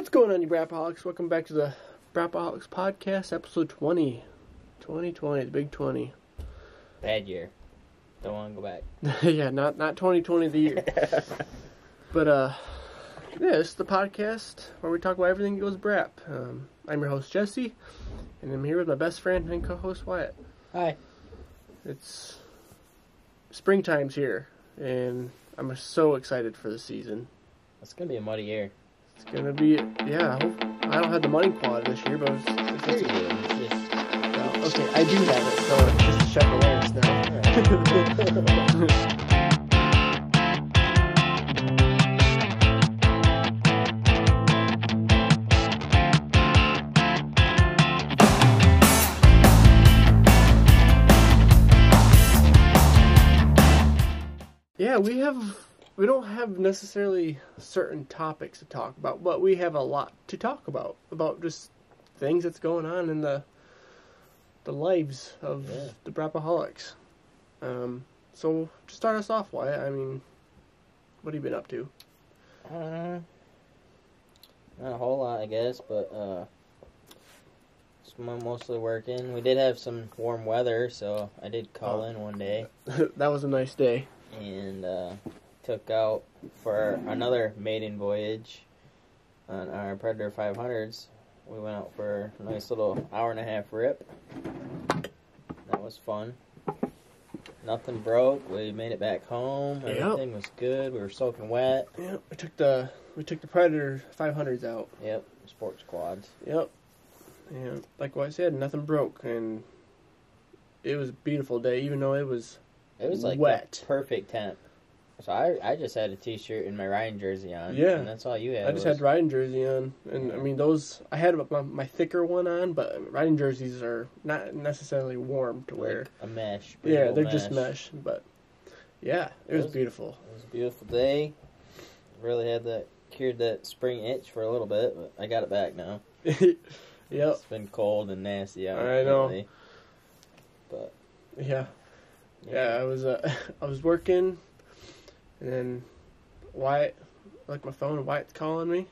What's going on, you Braapaholics? Welcome back to the Braapaholics Podcast, episode 20. 2020, the big 20. Bad year. Don't want to go back. yeah, not not 2020 the year. but, uh, yeah, this is the podcast where we talk about everything that goes Brap. Um, I'm your host, Jesse, and I'm here with my best friend and co host, Wyatt. Hi. It's springtime's here, and I'm so excited for the season. It's gonna be a muddy year. It's gonna be, yeah. I, I don't have the money quality this year, but it's, it's, it's. It's well, okay, I do have it, so it's just check awareness now. yeah, we have we don't have necessarily certain topics to talk about, but we have a lot to talk about about just things that's going on in the the lives of Yeah. the Braapaholics. Um, so to start us off, why I mean, what have you been up to? uh, not a whole lot, I guess, but uh, just mostly working. We did have some warm weather, so I did call Oh. in one day that was a nice day. and uh, took out for another maiden voyage on our Predator 500s. We went out for a nice little hour and a half rip. That was fun. Nothing broke. We made it back home. Yep. Everything was good. We were soaking wet. Yeah, we took the we took the Predator 500s out. Yep, sports quads. Yep. And like what I said, nothing broke, and it was a beautiful day, even though it was It was like Wet. perfect temp. So I, I just had a t-shirt and my Ryan jersey on. Yeah. and that's all you had. I just was- had riding jersey on, and I mean those. I had my, my thicker one on, but riding jerseys are not necessarily warm to wear. like a mesh. yeah, they're just mesh, but yeah, it was Those- beautiful. It was a beautiful day. Really had that cured that spring itch for a little bit, but I got it back now. yep. It's been cold and nasty out. I know. lately. But Yeah. Yeah, I was uh, I was working, and then Wyatt, like my phone, Wyatt's calling me.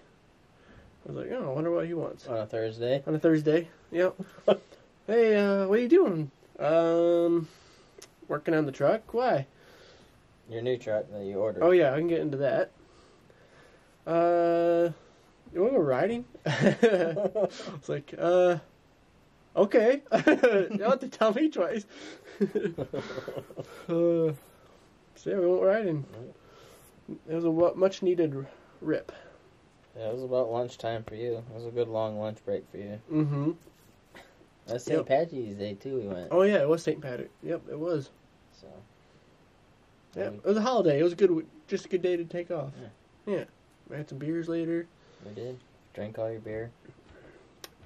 I was like, oh, I wonder what he wants on a Thursday. on a Thursday. Yep. hey, uh, what are you doing? Um, working on the truck. Why? Your new truck that you ordered. Oh yeah, I can get into that. Uh, you want to go riding? it's like, uh, okay. you don't have to tell me twice. uh, so yeah, we went riding. It was a much needed rip. Yeah, it was about lunchtime for you. It was a good long lunch break for you. Mm-hmm. That's St. Yep. Patrick's Day too. We went. Oh yeah, it was St. Patrick. Yep, it was. So Yeah, it was a holiday. It was a good, just a good day to take off. Yeah, we had some beers later. we did. Drank all your beer.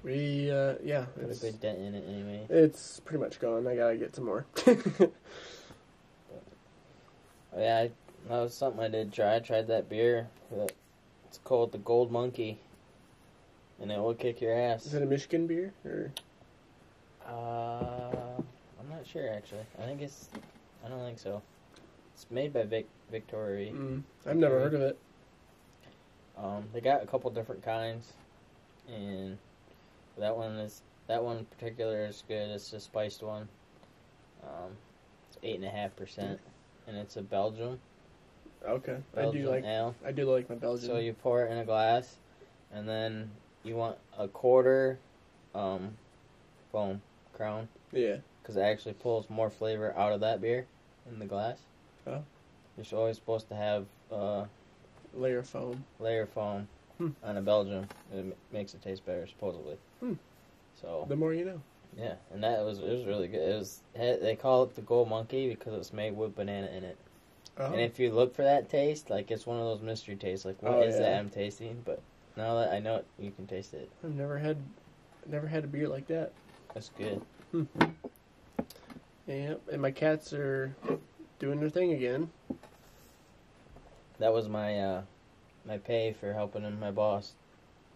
We, uh, yeah, Put a good dent in it anyway. it's pretty much gone. I gotta get some more. Oh, yeah, I, that was something I did try. I tried that beer. That, it's called the Gold Monkey, and it will kick your ass. Is it a Michigan beer or? Uh, I'm not sure actually. I think it's. I don't think so. It's made by Vic Victory. Mm, I've never heard of it. Um, they got a couple different kinds, and that one is that one in particular is good. It's a spiced one. Um, it's eight and a half percent, and it's a Belgium. Okay, I do like ale. I do like my Belgian. So you pour it in a glass, and then you want a quarter um, foam crown yeah, because it actually pulls more flavor out of that beer in the glass. Oh. You're always supposed to have uh, layer of foam. layer foam Hmm. on a Belgium. It makes it taste better, supposedly. Hmm. So The more you know. Yeah, and that was it was really good. It was they call it the Gold Monkey because it's made with banana in it. Oh, And if you look for that taste, like it's one of those mystery tastes. Like what is Oh, yeah. that I'm tasting? But now that I know it, you can taste it. I've never had, never had a beer like that. That's good. Yep, and my cats are doing their thing again. That was my uh, my pay for helping him, my boss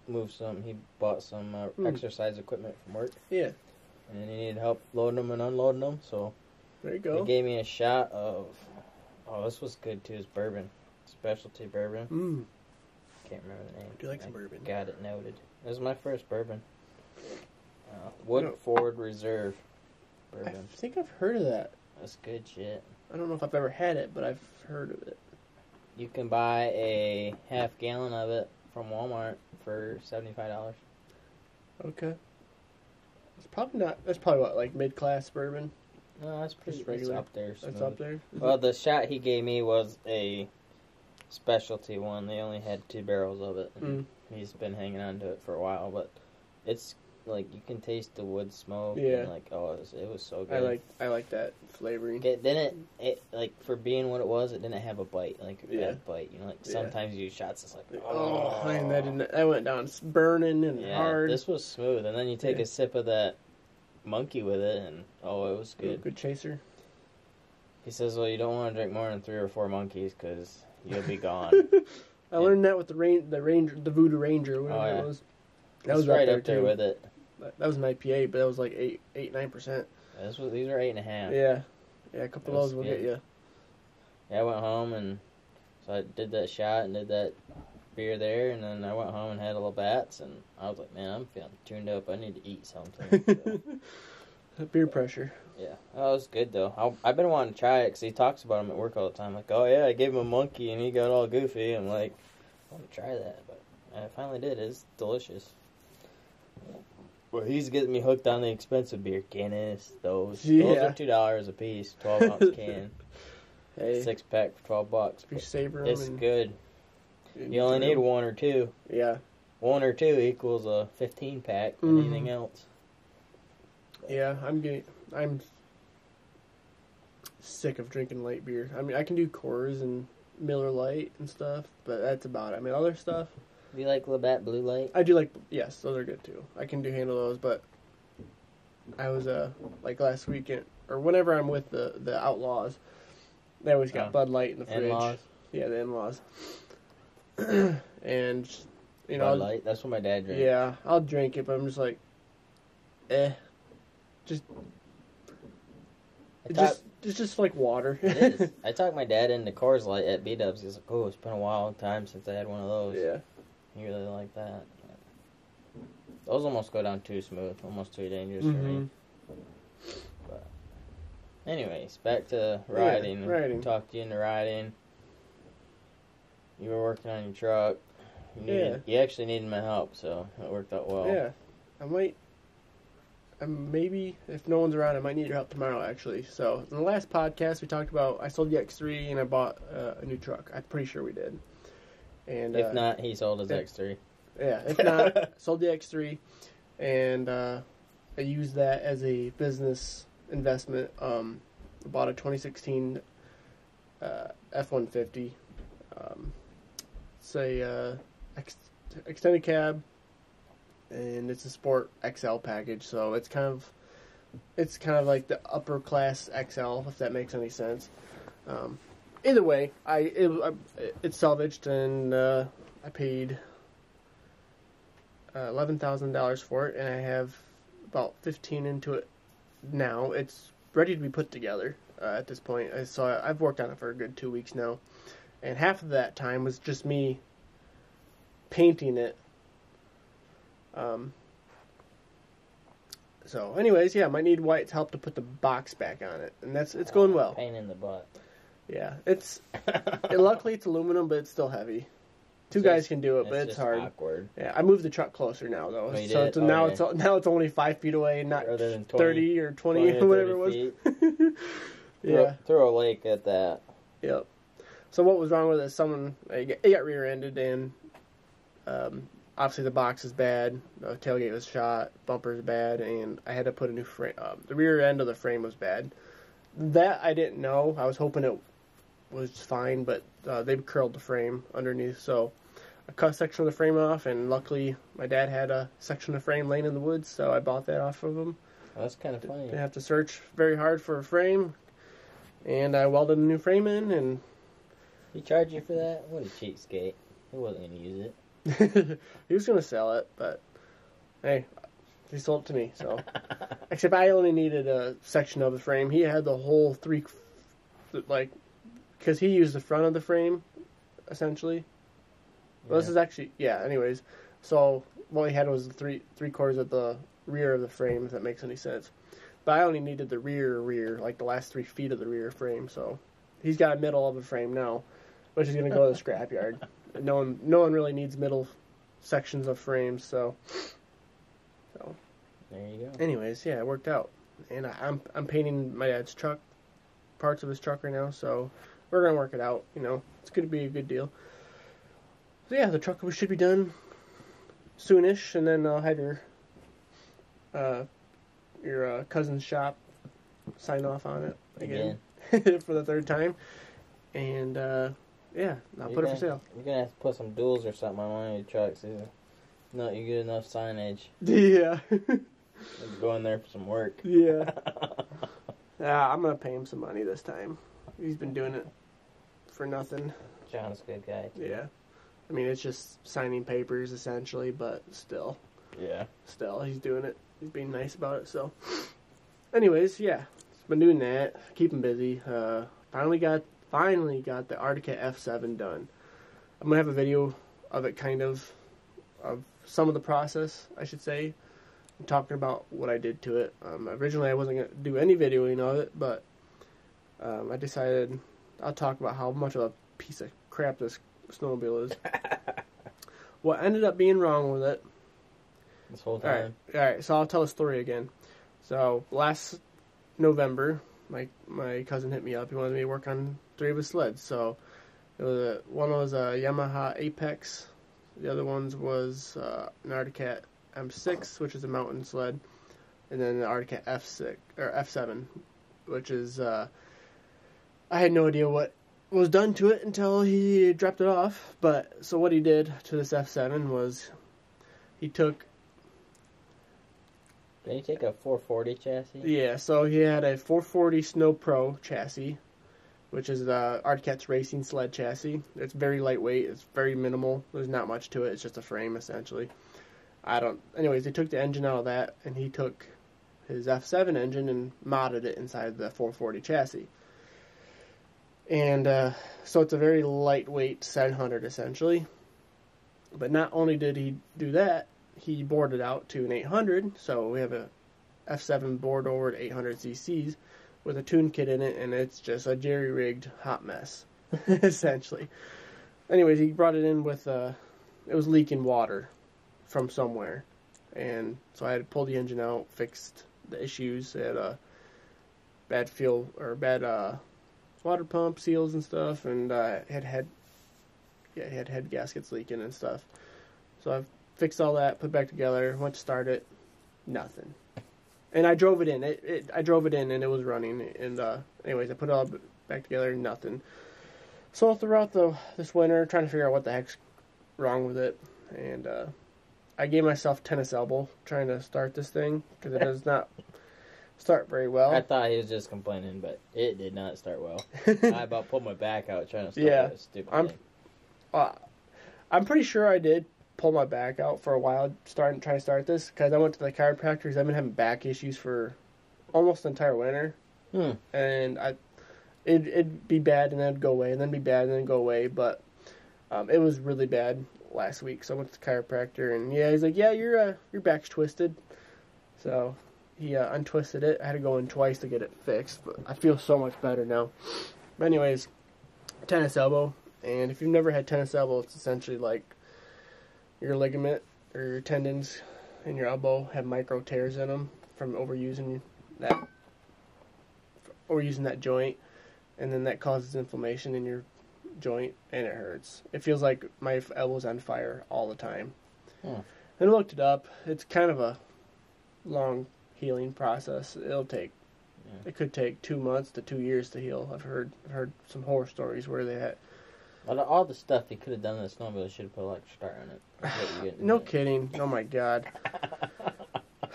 move some. He bought some uh, Hmm. exercise equipment from work, Yeah, and he needed help loading them and unloading them. So there you They go. gave me a shot of. Oh, this was good too. It's bourbon, specialty bourbon. Mm. can't remember the name. Do like some bourbon. Got it noted. It was my first bourbon. Uh, Woodford No. Reserve bourbon. I think I've heard of that. That's good shit. I don't know if I've ever had it, but I've heard of it. You can buy a half gallon of it from Walmart for seventy five dollars. Okay. It's probably not. That's probably what like mid class bourbon. No, that's pretty. It's regular. up there. That's smooth. up there. Is Well, it? the shot he gave me was a specialty one. They only had two barrels of it. Mm. He's been hanging on to it for a while, but it's like you can taste the wood smoke. Yeah. And like oh, it was, it was so good. I like I like that flavoring. It didn't it like for being what it was. It didn't have a bite, like a Yeah. bad bite. You know, like Yeah. sometimes you shots. It's like oh, oh, man, that didn't. That went down s- burning and Yeah, hard. this was smooth, and then you take Yeah. a sip of that monkey with it, and oh, it was good. Good chaser. He says, "Well, you don't want to drink more than three or four monkeys because you'll be gone." I learned that with the rain, the ranger, the Voodoo Ranger, whatever Oh, yeah. it was. That was right up up there, there too. with it. That was an IPA, but that was like eight, eight, nine percent. This was, these are eight and a half. Yeah, yeah. A couple of those will get you. Yeah, I went home and so I did that shot and did that beer there, and then I went home and had a little bats, and I was like, man, I'm feeling tuned up. I need to eat something. So, Beer pressure. yeah, that was good though. I, I've been wanting to try it because he talks about him at work all the time. Like, oh yeah, I gave him a monkey and he got all goofy. I'm like, I want to try that, but I finally did. It's delicious. Well, he's getting me hooked on the expensive beer, Guinness. Those, those are two dollars a piece, twelve ounce can, Hey, six pack for twelve bucks. be savor 'em It's good. You only need one or two. Yeah, One or two equals a fifteen pack. Mhm. Anything else? yeah. I'm getting. I'm sick of drinking light beer. I mean, I can do Coors and Miller Lite and stuff, but that's about it. I mean, other stuff. Do you like Labatt Blue Light? I do like yes, those are good too. I can do handle those, but I was uh like last weekend or whenever I'm with the the outlaws, they always got Oh. Bud Light in the fridge. In-laws? Yeah, the in-laws. and you know, Bud Light. That's what my dad drinks. yeah, I'll drink it, but I'm just like, eh, it talked- just it's just like water. it is. I talked my dad into Coors Light at B Dubs. He's like, "Oh, it's been a while time since I had one of those." yeah, He really like that. Those almost go down too smooth, almost too dangerous for me. Mhm. But, anyways, back to riding. riding. Talked you into riding. You were working on your truck. You, needed, you actually needed my help, so it worked out well. yeah. I might. I maybe if no one's around, I might need your help tomorrow. Actually, so in the last podcast we talked about I sold the X3 and I bought uh, a new truck. I'm pretty sure we did. And If uh, not, he sold his. X3. Yeah, if not, sold the X3, and uh, I used that as a business investment. Um, I bought a 2016 uh, F-150. Um, it's a uh, ex- extended cab, and it's a Sport XL package. So it's kind of it's kind of like the upper class XL, if that makes any sense. Um, either way, I it, I, it's salvaged, and uh, I paid uh, eleven thousand dollars for it, and I have about fifteen into it now. It's ready to be put together uh, at this point. So I, I've worked on it for a good two weeks now, and half of that time was just me painting it. Um. So, anyways, yeah, I might need Wyatt's help to put the box back on it, and that's it's going well. Pain in the butt. Yeah, it's and luckily it's aluminum, but it's still heavy. Two So guys can do it, but it's hard. awkward. Yeah, I moved the truck closer now though, Oh, so it's, Oh, now yeah. it's now it's only five feet away, not 20, thirty or twenty, 20 or whatever it was. yeah, Throw, throw a lake at that. yep. So what was wrong with it? Someone it got- it rear-ended, and um, obviously the box is bad. The tailgate was shot, bumper's bad, and I had to put a new frame. Um, the rear end of the frame was bad. That I didn't know. I was hoping it was fine, but uh, they curled the frame underneath, so. I cut a section of the frame off, and luckily my dad had a section of frame laying in the woods, so I bought that off of him. Well, that's kind of funny. Didn't have to search very hard for a frame, and I welded a new frame in, and He charged you for that? What a cheapskate. He wasn't going to use it. he was gonna sell it, but hey, he sold it to me. So except I only needed a section of the frame. He had the whole three, like, because he used the front of the frame, essentially. Well, this is actually yeah. Anyways, so what we had was the three three quarters of the rear of the frame. If that makes any sense. But I only needed the rear rear, like the last three feet of the rear frame. So he's got a middle of the frame now, which is gonna go to the scrapyard. No one no one really needs middle sections of frames. So There you go. anyways, yeah, it worked out. And I, I'm I'm painting my dad's truck, parts of his truck right now. So we're gonna work it out. You know, it's gonna be a good deal. So yeah, the truck should be done soonish, and then I'll have your uh your uh, cousin's shop sign off on it again, for the third time. And uh yeah, I'll You're put it for sale. You're gonna have to put some duals or something on one of your trucks. Either. No, you get enough signage. Yeah, Go in there for some work. yeah. Yeah, I'm gonna pay him some money this time. He's been doing it for nothing. John's a good guy. Too. Yeah. I mean, it's just signing papers essentially, but still, Yeah. still, he's doing it. He's being nice about it. So, anyways, yeah, been doing that. Keep him busy. Uh, finally got, finally got the Arctic F7 done. I'm gonna have a video of it, kind of, of some of the process, I should say. I'm talking about what I did to it. Um, originally, I wasn't gonna do any videoing of it, but um, I decided I'll talk about how much of a piece of crap this snowmobile is. what ended up being wrong with it This whole all right, time. all right. So I'll tell the story again. So last November, my my cousin hit me up. He wanted me to work on three of his sleds. So it was a, one was a Yamaha Apex. The other ones was uh, an Arctic Cat M6, which is a mountain sled, and then the Arctic Cat F6 or F7, which is uh, I had no idea what was done to it until he dropped it off. But so what he did to this F7 was he took Did he take a 440 chassis? Yeah, so he had a 440 Sno Pro chassis, which is the Arctic Cat's racing sled chassis. It's very lightweight. It's very minimal. There's not much to it. It's just a frame essentially. I don't. Anyways, he took the engine out of that, and he took his F7 engine and modded it inside the 440 chassis. And uh, so it's a very lightweight 700 essentially. But not only did he do that, he boarded out to an 800. So we have a F7 bored over at 800 cc's with a tune kit in it, and it's just a jerry rigged hot mess, essentially. Anyways, he brought it in with uh, it was leaking water from somewhere, and so I had to pull the engine out, fixed the issues. Had a bad fuel or bad uh, water pump seals and stuff, and uh, had head yeah, had head gaskets leaking and stuff. So I fixed all that, put it back together, went to start it, nothing. And I drove it in. It, it I drove it in and it was running. And uh, anyways, I put it all back together, nothing. So throughout the this winter, trying to figure out what the heck's wrong with it, and uh, I gave myself tennis elbow trying to start this thing because it does not start very well. I thought he was just complaining, but it did not start well. I about pulled my back out trying to start Yeah, this stupid I'm- thing. uh, I'm pretty sure I did pull my back out for a while starting trying to start this because I went to the chiropractor 'cause I've been having back issues for almost the entire winter, Hmm. and I it it'd be bad and then it'd go away and then be bad and then go away, but um, it was really bad last week. So I went to the chiropractor and yeah, he's like, yeah, your uh, your back's twisted, so he uh, untwisted it. I had to go in twice to get it fixed, but I feel so much better now. But anyways, tennis elbow. And if you've never had tennis elbow, it's essentially like your ligament or your tendons in your elbow have micro tears in them from overusing that overusing that joint, and then that causes inflammation in your joint and it hurts. It feels like my elbow's on fire all the time. Hmm. And I looked it up. It's kind of a long healing process. It'll take Yeah. it could take two months to two years to heal. I've heard I've heard some horror stories where they had Out of all the stuff they could have done in the snowmobile, should have put electric start on it. That's what you're getting no at. kidding. Oh my god.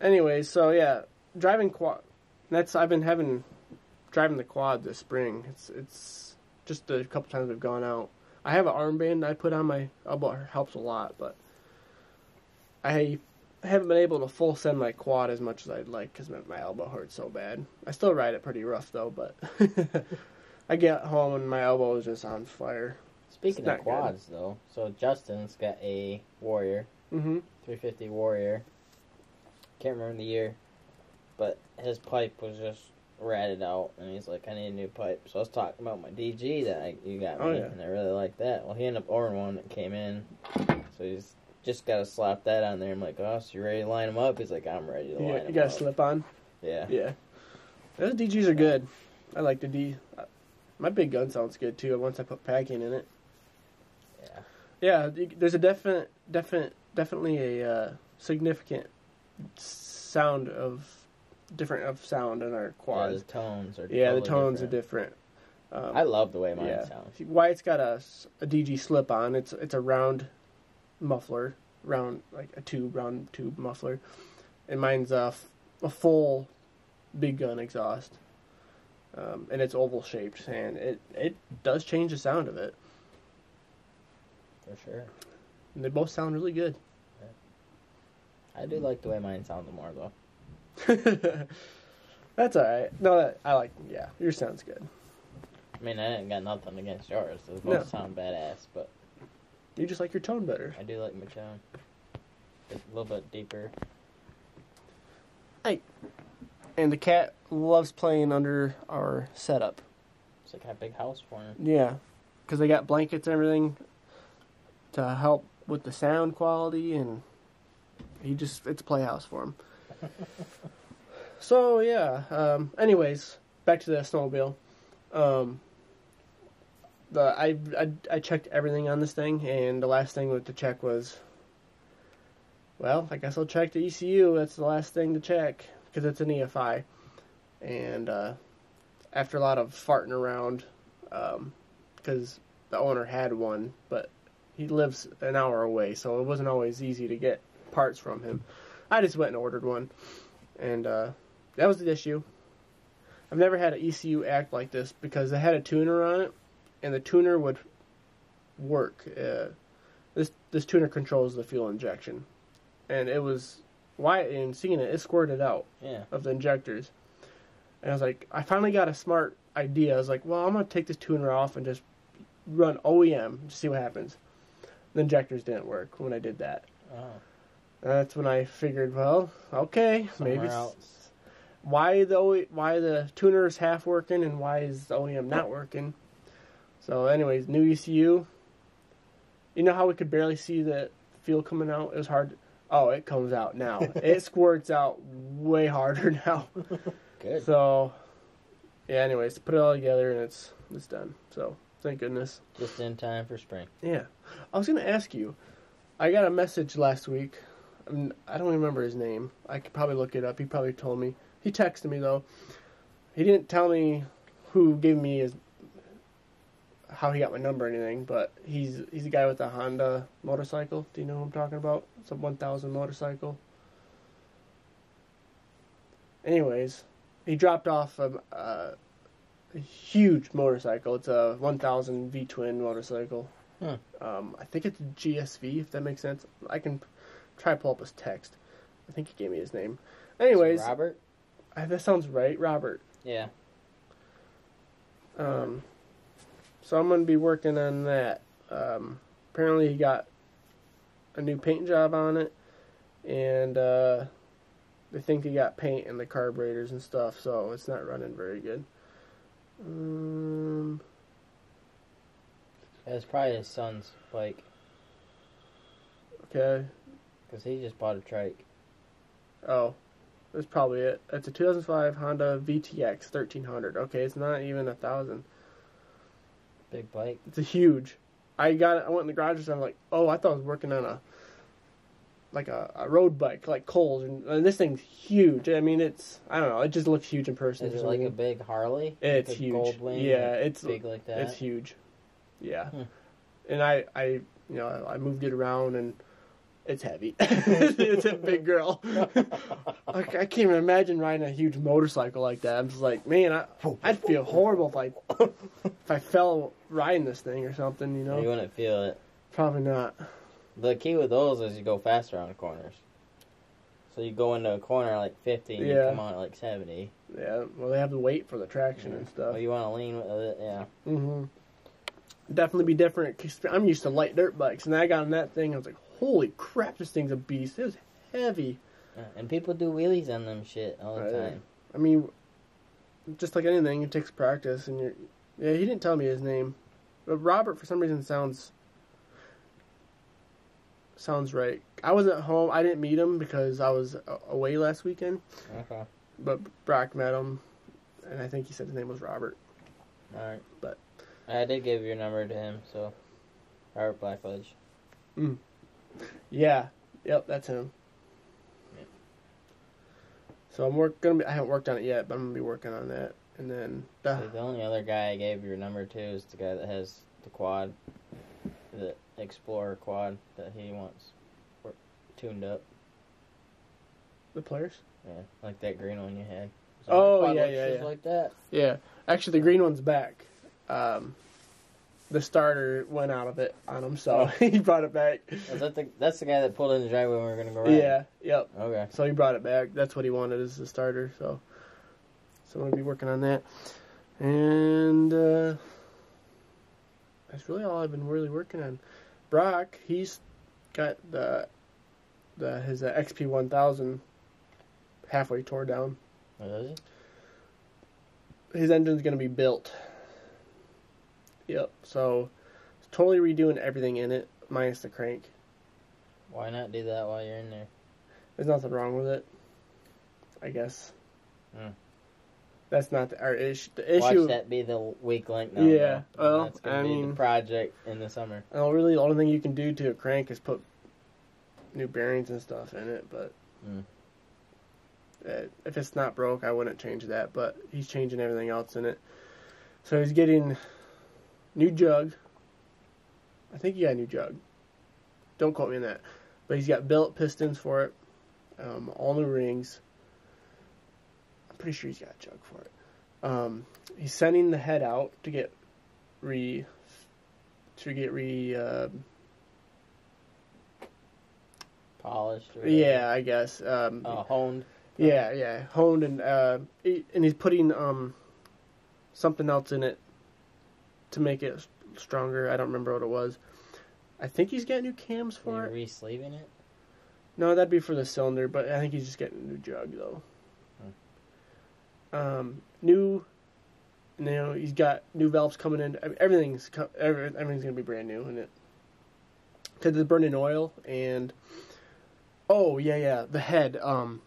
Anyways, so yeah, driving quad. That's I've been having driving the quad this spring. It's it's just a couple times we've gone out. I have an armband I put on my elbow. Helps a lot, but I haven't been able to full send my quad as much as I'd like because my, my elbow hurts so bad. I still ride it pretty rough though, but I get home and my elbow is just on fire. Speaking of not good. quads, though, so Justin's got a Warrior, Mm-hmm. 350 Warrior. Can't remember the year, but his pipe was just ratted out, and he's like, "I need a new pipe." So I was talking about my DG that I, you got me, Oh, yeah. and I really like that. Well, he ended up ordering one that came in, so he's just got to slap that on there. I'm like, "Oh, so you ready to line them up?" He's like, "I'm ready to You, line you them got a up." slip on. Yeah, Yeah. Those DGs are good. I like the D. My big gun sounds good too. Once I put packing in it. yeah. Yeah, there's a definite, definite, definitely a uh, significant sound of different of sound in our Yeah, the tones are. Yeah, the tones different. are different. Um, I love the way mine yeah. sounds. Why it's got a, a DG slip on? It's it's a round muffler, round like a tube, round tube muffler, and mine's a, f- a full big gun exhaust, um, and it's oval shaped, and it it does change the sound of it. For sure. And they both sound really good. I do like the way mine sounds more though. That's all right. No, that, I like. Yeah, yours sounds good. I mean, I ain't got nothing against yours. They both No. sound badass, but You just like your tone better. I do like my tone. It's a little bit deeper. Hey. And the cat loves playing under our setup. It's like a big house for him. Yeah, because they got blankets and everything to help with the sound quality, and he just it's a playhouse for him. so yeah. Um, anyways, back to the snowmobile. Um, the I, I I checked everything on this thing, and the last thing to check was. Well, I guess I'll check the ECU. That's the last thing to check because it's an EFI, and uh, after a lot of farting around, because the owner had one, but he lives an hour away, so it wasn't always easy to get parts from him. I just went and ordered one, and uh, that was the issue. I've never had an ECU act like this because it had a tuner on it, and the tuner would work. Uh, this this tuner controls the fuel injection, and it was why in seeing it, it squirted out Yeah. of the injectors. And I was like, I finally got a smart idea. I was like, well, I'm gonna take this tuner off and just run OEM to see what happens. The injectors didn't work when I did that. Oh. That's when I figured, well, okay, Somewhere maybe else. why the OE, why the tuner is half working and why is the OEM not working. So, anyways, new ECU. You know how we could barely see the fuel coming out? It was hard. Oh, it comes out now. it squirts out way harder now. Good. So, yeah. Anyways, put it all together and it's it's done. So, thank goodness. Just in time for spring. Yeah. I was gonna ask you. I got a message last week. Um, I don't remember his name. I could probably look it up. He probably told me. He texted me though. He didn't tell me who gave me his how he got my number or anything, but he's he's a guy with a Honda motorcycle. Do you know who I'm talking about? It's a 1000 motorcycle. Anyways, he dropped off a, uh, a huge motorcycle. It's a 1000 V twin motorcycle. Hmm. Um, I think it's a GSV, if that makes sense. I can try to pull up his text. I think he gave me his name. Anyways, Robert? uh, that sounds right, Robert. Yeah. Um, so I'm going to be working on that. Um, apparently, he got a new paint job on it, and uh, they think he got paint in the carburetors and stuff, so it's not running very good. Um, It's probably his son's bike, okay. because he just bought a trike. Oh, that's probably it. It's a 2005 Honda VTX 1300. Okay, it's not even a thousand. Big bike. It's a huge. I got it. I went in the garage and I'm like, oh, I thought I was working on a like a, a road bike, like Coles, and, and this thing's huge. I mean, it's I don't know. It just looks huge in person. Is it like a big Harley? It's Like huge. Yeah, it's big like that. It's huge. Yeah. Hmm. And I, I, you know, I moved it around and it's heavy. it's a big girl. I, I can't even imagine riding a huge motorcycle like that. I'm just like, man, I, I'd feel horrible if I, if I fell riding this thing or something. You know, You wouldn't feel it. probably not. The key with those is you go faster on the corners. So you go into a corner at like 50 and you come out at like 70. Yeah. Well, they have to wait for the traction and stuff. Well, you want to lean with it, yeah. Mm-hmm. definitely be different. 'cause I'm used to light dirt bikes, and I got on that thing. I was like, "Holy crap, this thing's a beast! It was heavy." And people do wheelies on them shit all the Right. time. I mean, just like anything, it takes practice. And you're, yeah, he didn't tell me his name, but Robert for some reason sounds sounds right. I wasn't home. I didn't meet him because I was away last weekend. Okay. But Brock met him, and I think he said his name was Robert. All right. But- I did give your number to him, so Robert Blackledge. Mm. Yeah, yep, that's him. Yeah. So I'm work gonna be. I haven't worked on it yet, but I'm gonna be working on that. And then the, The only other guy I gave your number to is the guy that has the quad, the Explorer quad that he wants tuned up. the players. Yeah, like that green one you had. Oh, yeah, yeah, yeah. like that. Yeah, actually, the green one's back. Um, the starter went out of it on him, so he brought it back. Is that the that's the guy that pulled in the driveway when we were gonna go ride? Yeah, yep. Okay. So he brought it back. That's what he wanted as the starter. So, so I'm gonna be working on that. And uh, that's really all I've been really working on. Brock, he's got the the his uh, XP 1000 halfway tore down. What is it? His engine's gonna be built. Yep. So, totally redoing everything in it minus the crank. Why not do that while you're in there? There's nothing wrong with it. I guess. Hmm. That's not the, our issue. The Watch that be the weak link now. Yeah, though. well, that's gonna I be mean- the project in the summer. Well, really, the only thing you can do to a crank is put new bearings and stuff in it. But Hmm. uh, if it's not broke, I wouldn't change that. But he's changing everything else in it. So he's getting new jug. I think he got a new jug. Don't quote me on that. But he's got billet pistons for it. Um, all new rings. I'm pretty sure he's got a jug for it. Um, he's sending the head out to get re to get re uh, Polished. Yeah I guess um, Uh, honed. yeah yeah honed and uh, and he's putting um something else in it to make it stronger. I don't remember what it was. I think he's got new cams Are for you it. re-sleeving it? No, that'd be for the cylinder, but I think he's just getting a new jug though. Um, new, you know, he's got new valves coming in. I mean, everything's co- every, everything's gonna be brand new in it. Cause it's burning oil and oh yeah yeah the head um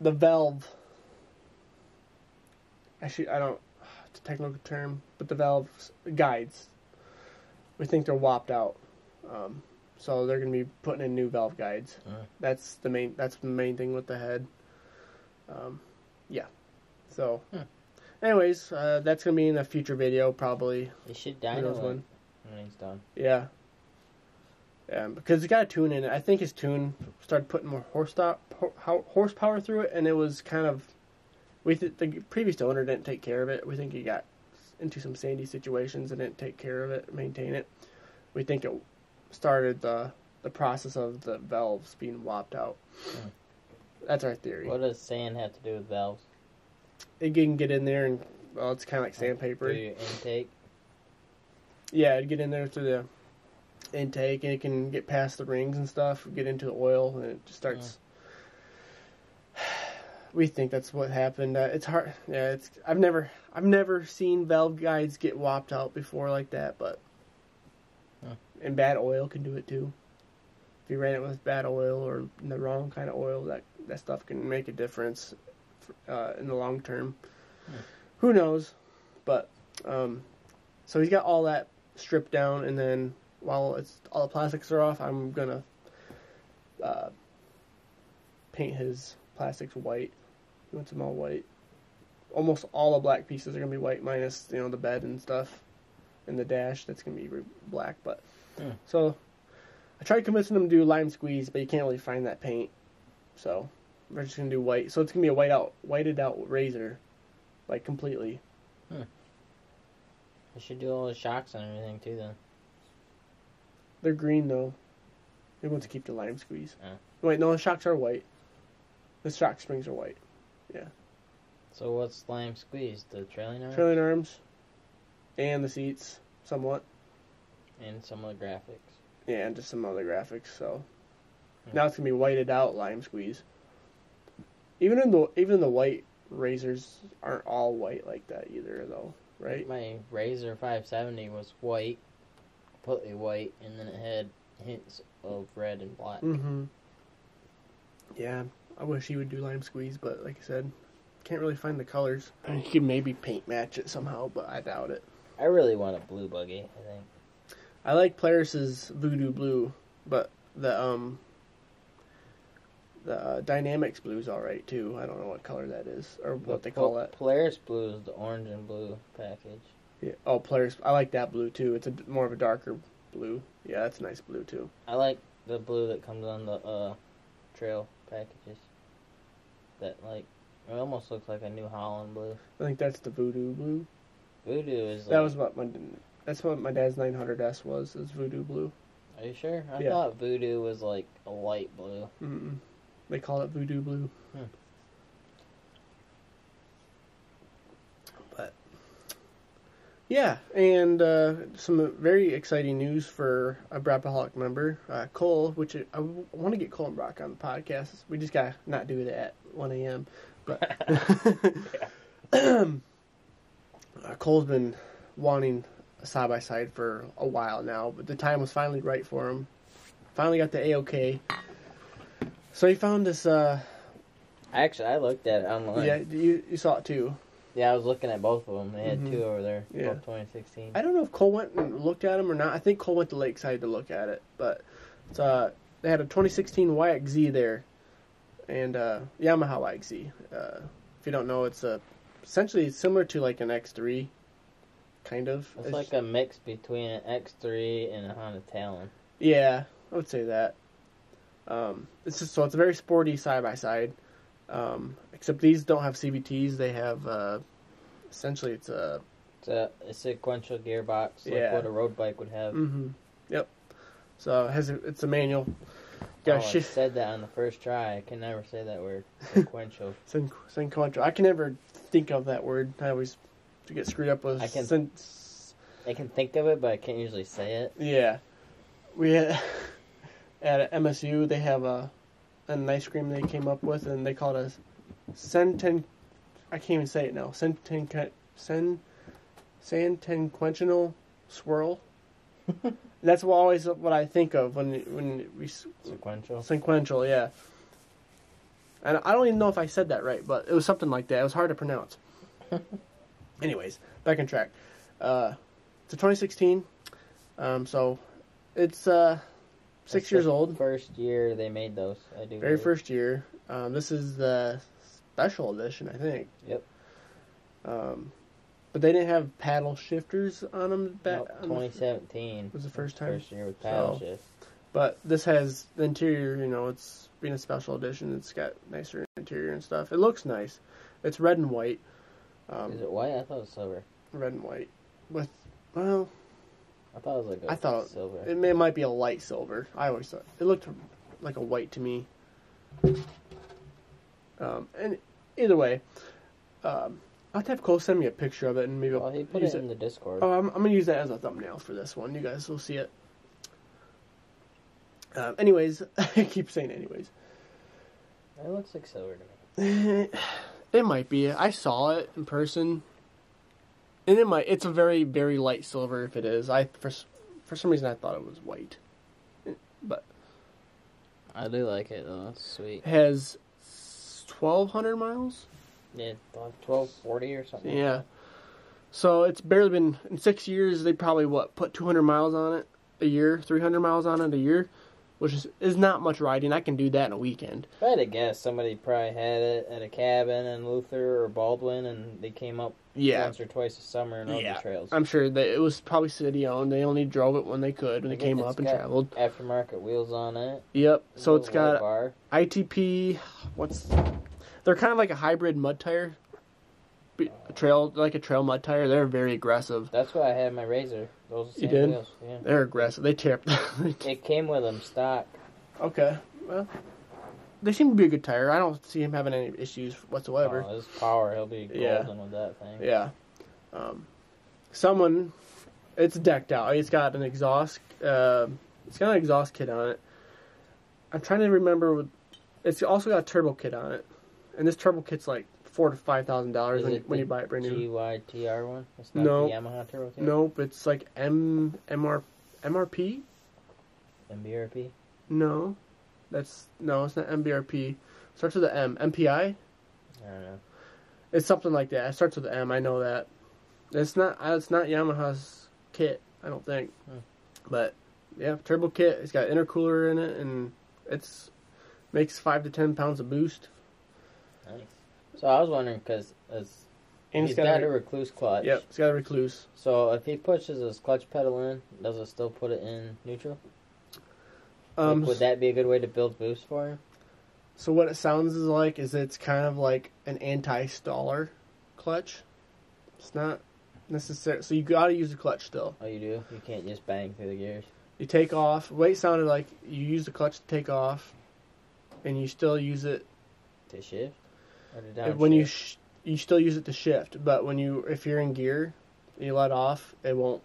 the valve. Actually, I don't. It's a technical term, but the valves guides. We think they're whopped out. Um, so they're going to be putting in new valve guides. Uh. That's the main. That's the main thing with the head. Um, yeah. So, Hmm. anyways, uh, that's going to be in a future video probably. You should Who dyno knows when? when he's done. Yeah. Yeah, because it's got a tune in it. I think his tune started putting more horsepower horsepower through it, and it was kind of. We th- the previous owner didn't take care of it. We think he got into some sandy situations and didn't take care of it, maintain it. We think it started the the process of the valves being whopped out. Hmm. That's our theory. What does sand have to do with valves? It can get in there and well, it's kind of like sandpaper. Do your intake? Yeah, it'd get in there through the intake, and it can get past the rings and stuff, get into the oil, and it just starts. We think that's what happened. Uh, it's hard. Yeah, it's. I've never, I've never seen valve guides get whopped out before like that, but. Huh. And bad oil can do it too. If you ran it with bad oil or the wrong kind of oil, that that stuff can make a difference uh, in the long term. Hmm. Who knows? But um, so he's got all that stripped down, and then while it's all the plastics are off, I'm gonna uh, paint his plastics white. He wants them all white. Almost all the black pieces are gonna be white, minus you know the bed and stuff, and the dash that's gonna be black. But Hmm. so I tried convincing them to do lime squeeze, but you can't really find that paint. So we're just gonna do white. So it's gonna be a white out, whited out razor, like completely. You should do all the shocks and everything too, then. They're green though. He want to keep the lime squeeze. Yeah. Wait, no, the shocks are white. The shock springs are white. So what's lime squeeze? The trailing arm? Trailing arms, and the seats. somewhat. And some of the graphics. Yeah, and just some other graphics. So Hmm. now it's gonna be whited out lime squeeze. Even in the even the white razors aren't all white like that either, though, right? My Razor 570 was white, completely white, and then it had hints of red and black. Mm-hmm. Yeah, I wish he would do lime squeeze, but like I said, can't really find the colors. I mean, he could maybe paint match it somehow, but I doubt it. I really want a blue buggy. I think. I like Polaris's Voodoo Blue, but the um the uh, Dynamics Blue's all right too. I don't know what color that is or what they call Pol- it. Polaris blue is the orange and blue package. Yeah. Oh, Polaris. I like that blue too. It's a more of a darker blue. Yeah, that's a nice blue too. I like the blue that comes on the uh, trail packages. That like it almost looks like a New Holland blue. I think that's the Voodoo Blue. Voodoo is. Like, That was what my that's what my dad's 900S was. Is Voodoo Blue. Are you sure? I Yeah. thought Voodoo was like a light blue. Mm-mm. They call it Voodoo Blue. Hmm. But yeah, and uh, some very exciting news for a Braapaholic member, uh, Cole. Which I, want to get Cole and Brock on the podcast. We just gotta not do that at 1 a.m. But uh, Cole's been wanting a side by side for a while now, but the time was finally right for him. Finally got the AOK. So he found this. Uh, Actually, I looked at it online. yeah, you you saw it too. Yeah, I was looking at both of them. They had Mhm. two over there. Yeah. 2016. I don't know if Cole went and looked at them or not. I think Cole went to Lakeside to look at it, but it's, uh, they had a 2016 YXZ there, and uh, Yamaha YXZ. Uh, if you don't know, it's a essentially similar to like an X3, kind of. It's like a mix between an X3 and a Honda Talon. Yeah, I would say that. Um, it's just so it's a very sporty side by side. Um, except these don't have CVTs; they have uh, essentially it's a It's a, a sequential gearbox, like Yeah. what a road bike would have. mm-hmm. Yep. So it has a, it's a manual. Oh, Got I said that on the first try. I can never say that word. Sequential. Sen- sequential. I can never think of that word. I always get screwed up with. I can- sen- I can think of it, but I can't usually say it. yeah, we had, at MSU they have a an ice cream they came up with, and they call it a senten. I can't even say it now. Senten sen santenquentional swirl. That's what always what I think of when when we Sequential. sequential. Yeah. And I don't even know if I said that right, but it was something like that. It was hard to pronounce. Anyways, back on track. Uh, it's a 2016, um, so it's uh, six That's years old. First year they made those. I do. Very believe. first year. Um, this is the special edition, I think. Yep. Um, but they didn't have paddle shifters on them back. Nope, on the- 2017 was the first time. First year with paddle So- shift. But this has the interior, you know, it's being a special edition. It's got nicer interior and stuff. It looks nice. It's red and white. Um, Is it white? I thought it was silver. red and white with well, I thought it was like a I thought silver. it, may, it might be a light silver. I always thought it looked like a white to me. Um, and either way, um, I'll have Cole send me a picture of it and maybe well, I'll he put use it it. in the Discord. Oh, I'm, I'm gonna use that as a thumbnail for this one. You guys will see it. Um, anyways, I keep saying anyways. It looks like silver to me. It might be. I saw it in person, and it might. It's a very, very light silver. If it is, I for for some reason I thought it was white, but I do like it though. It's sweet. has twelve hundred miles. Yeah, twelve forty or something. Yeah. So it's barely been in six years. They probably what put two hundred miles on it a year, three hundred miles on it a year, which is is not much riding. I can do that in a weekend. If I had to guess, somebody probably had it at a cabin in Luther or Baldwin, and they came up Yeah, once or twice a summer and rode Yeah. the trails. I'm sure that it was probably city owned. They only drove it when they could when they came up and traveled. Aftermarket wheels on it. Yep. So it's got bar. ITP. What's they're kind of like a hybrid mud tire, a trail like a trail mud tire. They're very aggressive. That's why I had my Razor. Those are the You did? wheels. Yeah. They're aggressive. They tear up. It came with them stock. okay. Well, they seem to be a good tire. I don't see him having any issues whatsoever. Oh, his power, he'll be golden Yeah. with that thing. Yeah. Um, someone It's decked out. It's got an exhaust. Uh, it's got an exhaust kit on it. I'm trying to remember. What, it's also got a turbo kit on it, and this turbo kit's like four to five thousand dollars when, when you buy it brand new. GYTR one. It's not No. the Yamaha turbo kit. Nope, it's like M MR MRP. MBRP. No, that's no, it's not MBRP. starts with the M. MPI. I don't know. It's something like that. It starts with the M. I know that. It's not. It's not Yamaha's kit. I don't think. Hmm. But yeah, turbo kit. It's got intercooler in it, and it's makes five to ten pounds of boost. So I was wondering because he's it's got, got, a a, Rekluse clutch. yep, he's got a Rekluse. So if he pushes his clutch pedal in, does it still put it in neutral? Like, Um, would that be a good way to build boost for him? so what it sounds is like is it's kind of like an anti-staller clutch. It's not necessary. So you got to use the clutch still. Oh, you do. You can't just bang through the gears. You take off. Weight sounded like you use the clutch to take off, and you still use it To shift when you sh- you still use it to shift. But when you if you're in gear, you let off, it won't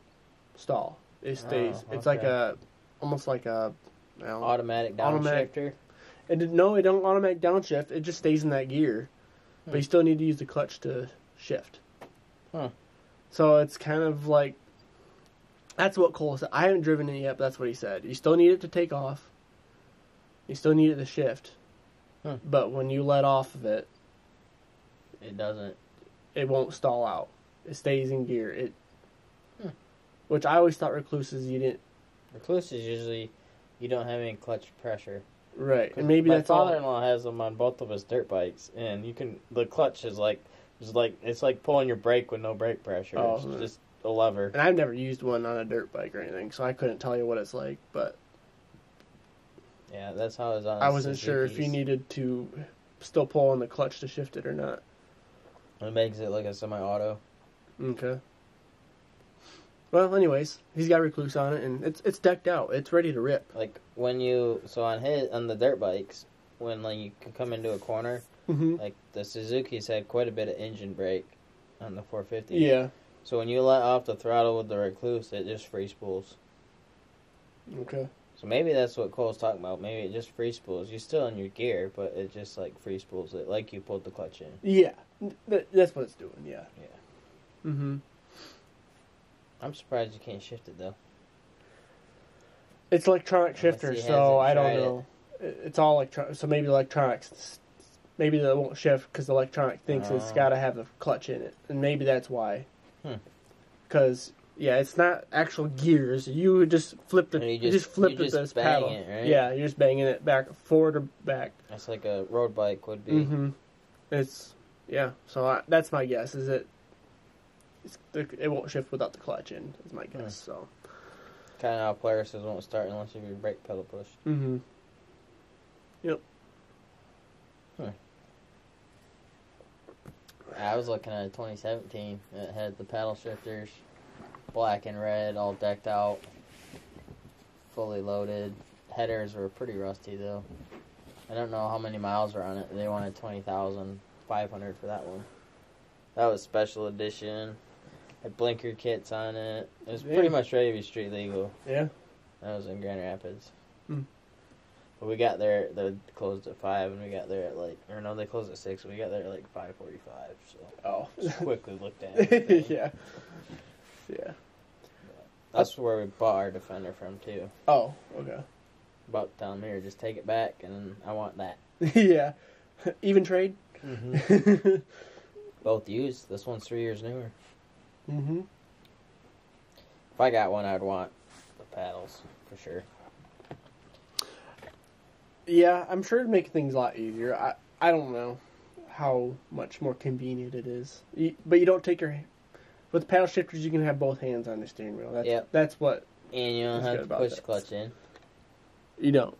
stall. It stays. Oh, It's like a almost like a. Don't know. automatic downshifter. It did, no, it don't automatic downshift. It just stays in that gear, but you Hmm. still need to use the clutch to shift. Huh. So it's kind of like that's what Cole said. I haven't driven it yet, but that's what he said. You still need it to take off. You still need it to shift, Huh. but when you let off of it, It doesn't. it won't stall out. It stays in gear. It, Hmm. which I always thought Rekluses you didn't Rekluses usually you don't have any clutch pressure. right, and maybe my that's all. father-in-law has them on both of his dirt bikes, and you can the clutch is like is like it's like pulling your brake with no brake pressure. Oh, it's right. just a lever. And I've never used one on a dirt bike or anything, so I couldn't tell you what it's like. But Yeah, that's how it's on. I wasn't sure if you needed to still pull on the clutch to shift it or not. It makes it like a semi-auto. Okay. Well, anyways, he's got Rekluse on it, and it's it's decked out. It's ready to rip. Like when you so on his on the dirt bikes when like you can come into a corner hmm like the Suzuki's had quite a bit of engine brake on the 450. Yeah. So when you let off the throttle with the Rekluse, it just free spools. Okay. So maybe that's what Cole's talking about. Maybe it just free spools. You're still in your gear, but it just like free spools it, like you pulled the clutch in. Yeah. That's what it's doing. Yeah. Yeah. Mm-hmm. I'm surprised you can't shift it though. It's electronic Unless shifter, so I don't know. It- It's all electronic. So maybe electronics. Maybe they won't shift because the electronic thinks it's got to have the clutch in it, and maybe that's why. Hmm. Because yeah, it's not actual gears. You just flip the. You You just- just, flip you the just this paddle. it, right? Yeah, you're just banging it back forward or back. That's like a road bike would be. Mm-hmm. It's yeah. So I, that's my guess. Is it? It's, it won't shift without the clutch in. Is my guess. So. Kind of how Polaris won't start unless you have your brake pedal pushed. Mm-hmm. Yep. I was looking at a 2017. It had the paddle shifters, black and red, all decked out, fully loaded. Headers were pretty rusty though. I don't know how many miles are on it. They wanted 20,500 for that one. That was special edition. Had blinker kits on it. It was pretty Yeah. much ready to be street legal. Yeah. That was in Grand Rapids. Hmm. But we got there. They closed at five, and we got there at like, or no, they closed at six. We got there at like five forty-five. So Oh. just quickly looked at. everything. yeah. Yeah. That's where we bought our Defender from too. Oh. Okay. About telling me, or just take it back, and I want that. yeah. Even trade. Mm-hmm. Both used. This one's three years newer. mm-hmm. If I got one, I'd want the paddles for sure. Yeah, I'm sure it'd make things a lot easier. I I don't know how much more convenient it is, you, but you don't take your with paddle shifters. You can have both hands on the steering wheel. That's Yep. that's what And you don't have to push the clutch in. you don't.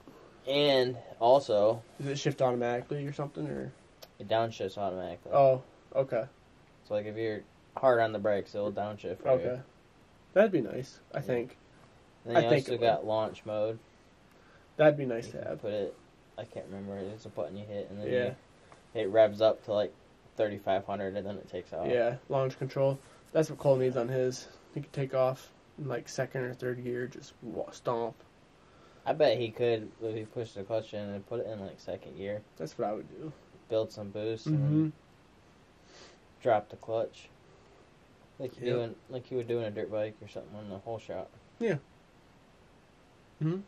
And also, Does it shift automatically or something or? it downshifts automatically. Oh, okay, So like if you're hard on the brakes, it'll downshift. For okay. You. That'd be nice. I think Then I you think also it would. got launch mode. that'd be nice You to have. put it. I can't remember. It's a button you hit, and then Yeah. you, it revs up to like 3,500, and then it takes off. Yeah, launch control. That's what Cole needs on his. He could take off. in like second or third gear, just stomp. I bet he could if he pushed the clutch in and put it in like second gear, That's what I would do. build some boost, Mm-hmm. and drop the clutch. Like you Yep. doing, like you would do in a dirt bike or something on the whole shot. Yeah. Hmm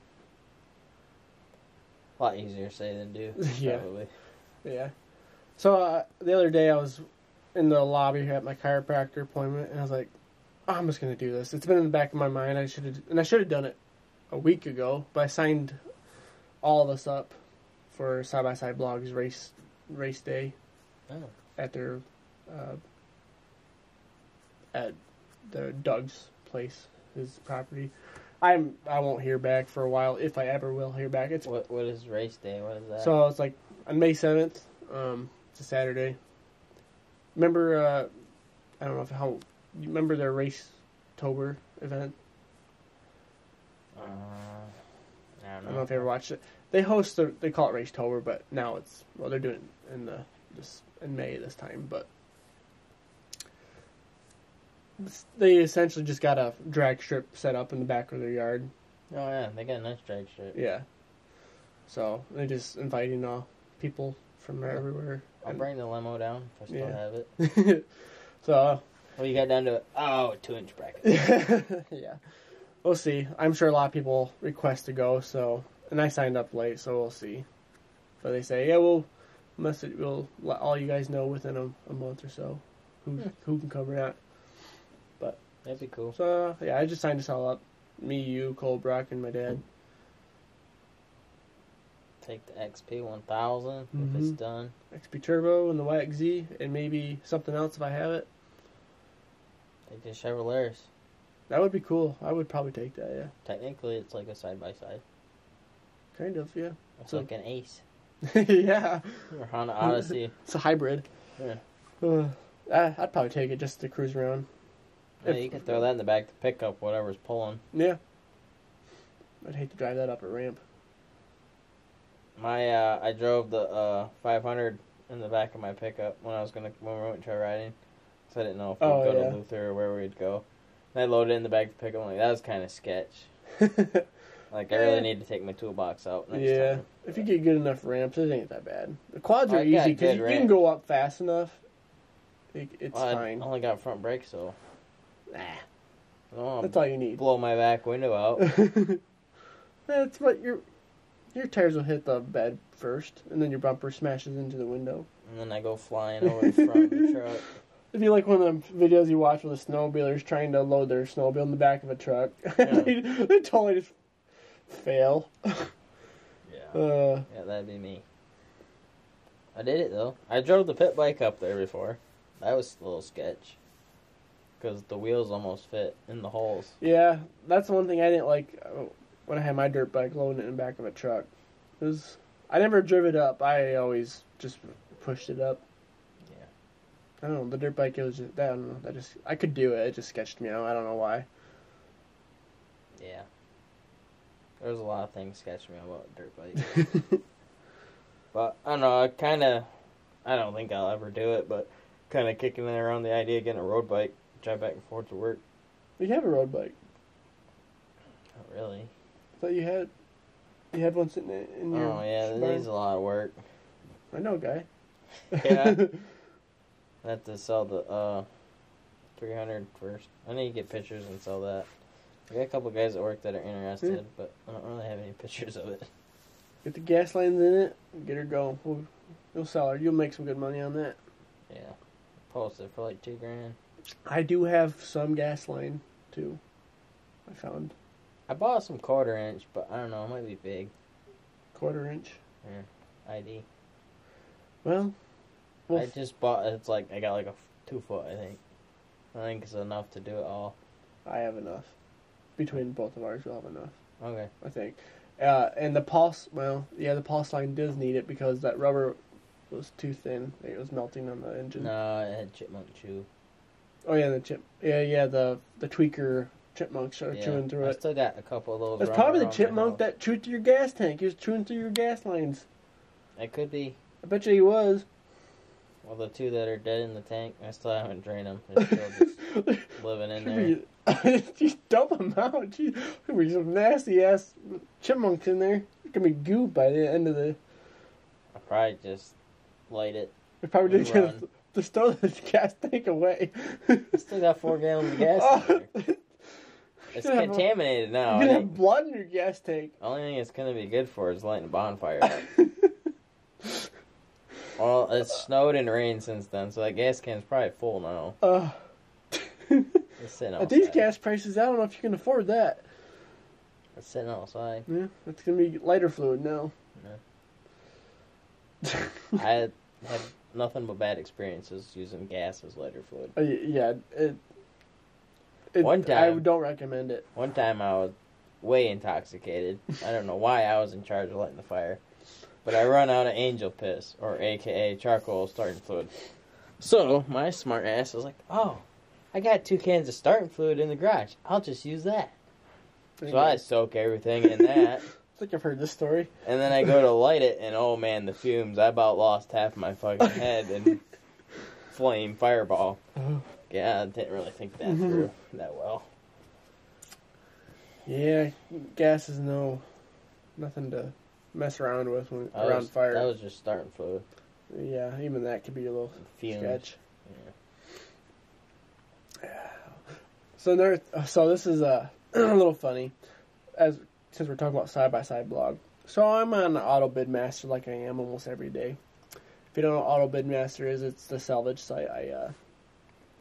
A lot easier to say than do. Yeah. Probably. Yeah. So uh, the other day I was in the lobby at my chiropractor appointment, and I was like, "Oh, "I'm just gonna do this." It's been in the back of my mind. I should have, and I should have done it a week ago, but I signed all of us up for Side by Side Blogs race race day Oh. at their uh, at the Doug's place, his property. I'm I won't hear back for a while if I ever will hear back. It's What what is race day? What is that? so it's like on May seventh. Um, it's a Saturday. Remember, uh, I don't know if how you remember their race Tober event. uh, I don't I know. don't know if you ever watched it. They host the, they call it race Tober, but now it's well they're doing it in the this in May this time, but they essentially just got a drag strip set up in the back of their yard. Oh yeah, they got a nice drag strip. Yeah. So they're just inviting uh, people from everywhere. I'll bring the limo down if I still Yeah. have it. so uh, What you got down to? Oh, two inch bracket. yeah, we'll see. I'm sure a lot of people request to go, so and I signed up late, so we'll see. But they say, yeah, we'll message, we'll let all you guys know within a, a month or so who Hmm. who can cover that. But That'd be cool. So uh, yeah, I just signed us all up. Me, you, Cole, Brock, and my dad. Take the XP 1000 if it's Mhm. done. XP Turbo and the YXZ, and maybe something else if I have it. Take the Chevrolets. That would be cool. I would probably take that. Yeah, Technically, it's like a side by side. kind of. Yeah, It's So- like an Ace yeah. or Honda Odyssey. It's a hybrid. Yeah. Uh, I'd probably take it just to cruise around. Yeah, If- you can throw that in the back to pick up whatever's pulling. Yeah. I'd hate to drive that up a ramp. My uh, I drove the uh, 500 in the back of my pickup when I was gonna when we went trail riding. So I didn't know if we'd Oh, go yeah. to Luther or where we'd go. And I loaded it in the back of the pickup. I'm like that was kind of sketch. Like I really need to take my toolbox out next yeah. time. If you get good enough ramps, it ain't that bad. The quads are I easy because you, can go up fast enough. It, it's Well, I only got front brakes, so Nah, I don't want that's all you need. blow my back window out. That's what your your tires will hit the bed first, and then your bumper smashes into the window. and then I go flying over the front of the truck. It'd be like one of the videos you watch with the snowmobilers trying to load their snowmobile in the back of a truck. Yeah. they, they totally just fail. Yeah. Uh, Yeah, that'd be me. I did it though. I drove the pit bike up there before. That was a little sketch. Because the wheels almost fit in the holes. yeah, that's the one thing I didn't like when I had my dirt bike loading it in the back of a truck. It was I never drove it up. I always just pushed it up. Yeah. I don't know. The dirt bike, it was just, I don't know. That just I could do it. It just sketched me out. I don't know why. Yeah. There was a lot of things sketch me about dirt bike. but I don't know, I kinda I don't think I'll ever do it, but kinda kicking around the idea of getting a road bike, drive back and forth to work. you have a road bike. Not really. Thought you had you had one sitting in your. Oh yeah, it barn. needs a lot of work. I know, guy. Yeah. I have to sell the uh 300 first. I need to get pictures and sell that. I got a couple guys at work that are interested, but I don't really have any pictures of it. Get the gas lines in it. Get her going. We'll, you'll sell her. You'll make some good money on that. Yeah. Posted for like two grand. I do have some gas line too. I found I bought some quarter inch, but I don't know, it might be big. quarter inch. Yeah. ID. Well, well I just bought it's like I got like a two foot I think. I think it's enough to do it all. I have enough. Between both of ours, we'll have enough. Okay. I think. Uh, and the pulse, well, yeah, the pulse line does need it because that rubber was too thin. It was melting on the engine. No, it had chipmunk chew. Oh yeah, the chip. Yeah, yeah, the the tweaker chipmunks are Yeah. chewing through I it. still got a couple of those. That's probably the chipmunk that chewed through your gas tank. He was chewing through your gas lines. It could be. I bet you he was. Well, the two that are dead in the tank, I still haven't drained them. They're still just living in there. Just dump them out. Gee, There'll be some nasty ass chipmunks in there. It's gonna be goo by the end of the. I probably just light it. We probably just just throw the gas tank away. I still got four gallons of gas Oh, in there. It's You're gonna have a- contaminated now. You're gonna have blood in your gas tank. Only thing it's gonna be good for is lighting a bonfire. well, it's snowed and rained since then, so that gas can's probably full now. Uh, It's sitting outside. at these gas prices, I don't know if you can afford that. It's sitting outside. Yeah, it's gonna be lighter fluid now. I had, had nothing but bad experiences using gas as lighter fluid. Uh, yeah, it, it. One I don't recommend it. One time I was way intoxicated. I don't know why I was in charge of lighting the fire. But I run out of angel piss, or AKA charcoal starting fluid. So, my smart ass was like, oh, I got two cans of starting fluid in the garage. I'll just use that. So I soak everything in that. I think I've heard this story. And then I go to light it, and oh man, the fumes. I about lost half my fucking head and flame fireball. Oh. Yeah, I didn't really think that Mhm. through that well. Yeah, gas is no nothing to mess around with when That around was, fire. That was just starting fluid. Yeah, even that could be a little Fumes. sketch. So there, so this is a, a little funny, as since we're talking about side by side blog. So I'm on Auto Bid Master like I am almost every day. If you don't know what Auto Bid Master is, it's the salvage site I uh,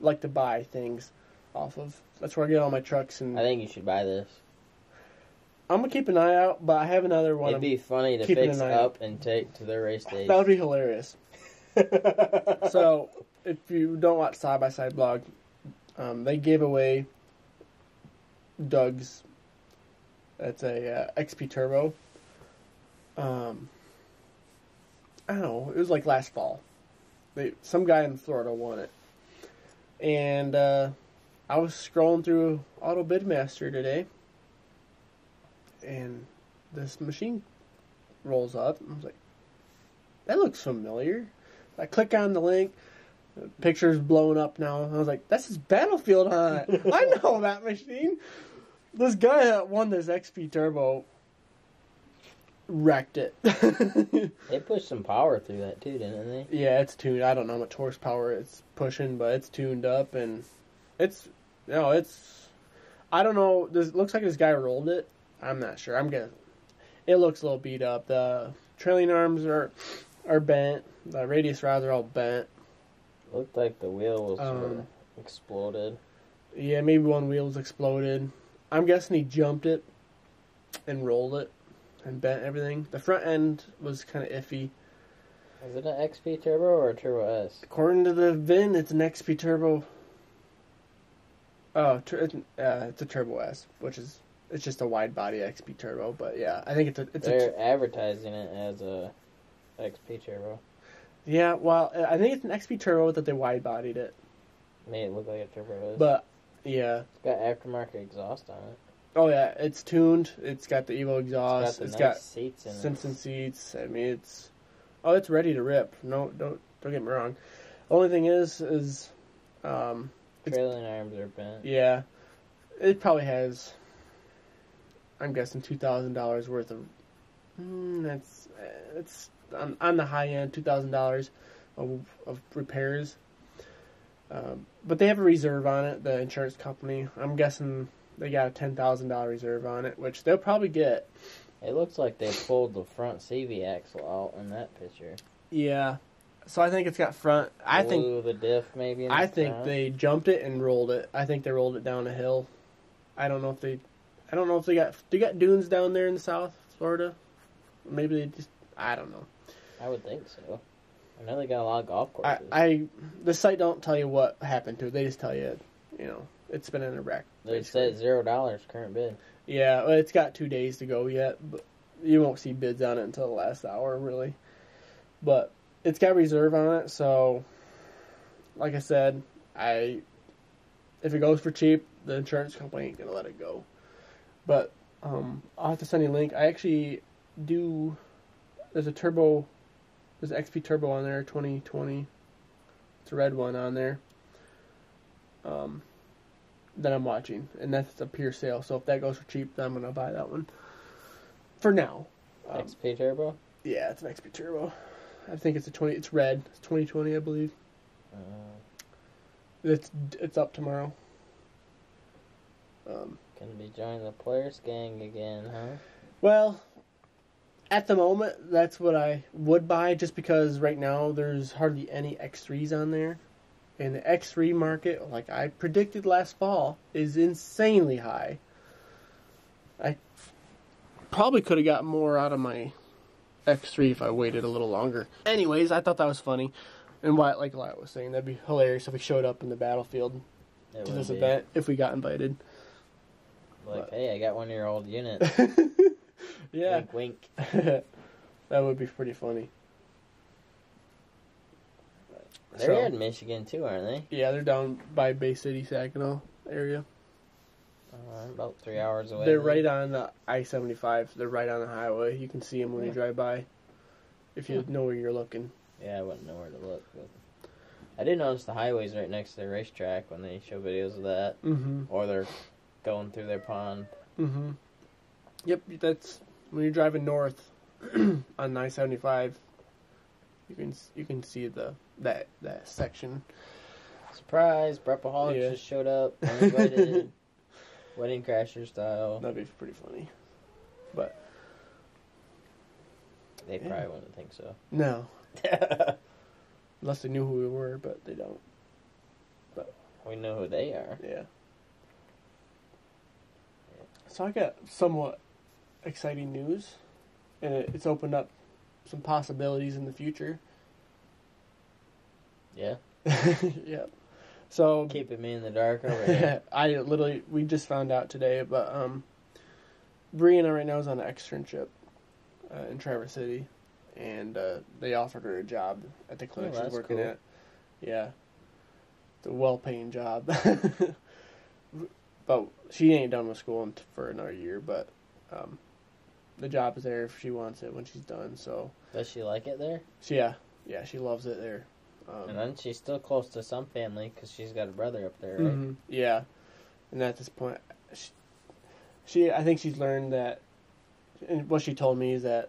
like to buy things off of. That's where I get all my trucks and I think you should buy this. I'm gonna keep an eye out. But I have another one. It'd be funny to fix eye out. up and take to their race days. That would be hilarious. so, if you don't watch Side by Side blog, um, they gave away Doug's. That's a uh, XP Turbo. Um, I don't know. It was like last fall. They some guy in Florida won it, and uh, I was scrolling through Auto Bidmaster today, and this machine rolls up. I was like, that looks familiar. I click on the link. Picture's blowing up now. I was like, that's his Battlefield it. I know that machine. This guy that won this XP Turbo wrecked it. They pushed some power through that too, didn't they? yeah, it's tuned. I don't know how much horsepower it's pushing, but it's tuned up and it's you no, it's. I don't know. This looks like this guy rolled it. I'm not sure. I'm gonna. It looks a little beat up. The trailing arms are are bent. The radius rods are all bent. Looked like the wheel was Um, exploded. Yeah, maybe one wheel's exploded. I'm guessing he jumped it and rolled it and bent everything. The front end was kind of iffy. Is it an XP Turbo or a Turbo S? According to the VIN, it's an XP Turbo. Oh, tur- it's, uh, it's a Turbo S, which is it's just a wide body XP Turbo. But yeah, I think it's a it's They're advertising it as a XP Turbo. yeah. Well, I think it's an XP Turbo that they wide bodied it. Made it look like a Turbo S. But yeah, it's got aftermarket exhaust on it. Oh yeah, it's tuned. It's got the Evo exhaust. it's It's got got, the nice seats in Simpson seats. I mean, it's oh, it's ready to rip. No, don't don't get me wrong. Only thing is, is um. Trailing arms are bent. yeah, it probably has. I'm guessing two thousand dollars worth of. Mm, that's it's on, on the high end, two thousand dollars of of repairs. Um, but they have a reserve on it. The insurance company. I'm guessing they got a ten thousand dollar reserve on it, which they'll probably get. It looks like they pulled the front CV axle out in that picture. Yeah. So I think it's got front. I think the diff maybe. In I think they jumped it and rolled it. I think they rolled it down a hill. I don't know if they, I don't know if they got they got dunes down there in South Florida. Maybe they just I don't know. I would think so. I know they got a lot of golf I, courses. I the site don't tell you what happened to it. They just tell you, you know, it's been in a wreck. they basically. said zero dollars current bid. Yeah, well, it's got two days to go yet, but you won't see bids on it until the last hour, really. But it's got reserve on it, so like I said, I if it goes for cheap, the insurance company ain't gonna let it go. But um, I'll have to send you a link. I actually do. There's a turbo. There's an XP turbo on there, 2020. It's a red one on there. Um, that I'm watching, and that's a pure sale. So if that goes for cheap, then I'm gonna buy that one. For now, um, XP Turbo. yeah, it's an XP Turbo. I think it's a twenty. It's red. It's 2020, I believe. Uh, It's it's up tomorrow. Um, gonna be joining the players gang again, huh? well, at the moment, that's what I would buy, just because right now there's hardly any X3s on there, and the X3 market, like I predicted last fall, is insanely high. I probably could have got more out of my X3 if I waited a little longer. Anyways, I thought that was funny. And Wyatt, like Wyatt was saying, that'd be hilarious if we showed up in the battlefield It to this be. event if we got invited. Like, But- hey, I got one of your old units. yeah, Wink, wink. that would be pretty funny. They're So- in Michigan too, aren't they? Yeah, they're down by Bay City, Saginaw area. Uh, about three hours away. They're right on the I seventy five. They're right on the highway. You can see them when you drive by, if you know where you're looking. Yeah, I wouldn't know where to look. But I did notice the highways right next to the racetrack when they show videos of that, Mm-hmm. or they're going through their pond. Mm-hmm. Yep, that's when you're driving north on I seventy five. You can you can see the that that section. Surprise! Braapaholics Yeah. just showed up, uninvited, wedding crasher style. That'd be pretty funny. But they Yeah. probably wouldn't think so. No, unless they knew who we were, but they don't. But we know who they are. Yeah. So I got somewhat exciting news, and it, it's opened up some possibilities in the future. Yeah, yep. So keeping me in the dark over here. I literally we just found out today, but um, Breana right now is on an externship uh, in Traverse City, and uh, they offered her a job at the clinic Oh, she's working cool. at. Yeah, it's a well-paying job, but she ain't done with school for another year. But um, the job is there if she wants it when she's done. So, Does she like it there? so yeah, yeah, she loves it there. Um, and then she's still close to some family because she's got a brother up there, right? Mhm, Yeah, and at this point, she, she, I think she's learned that, and what she told me is that,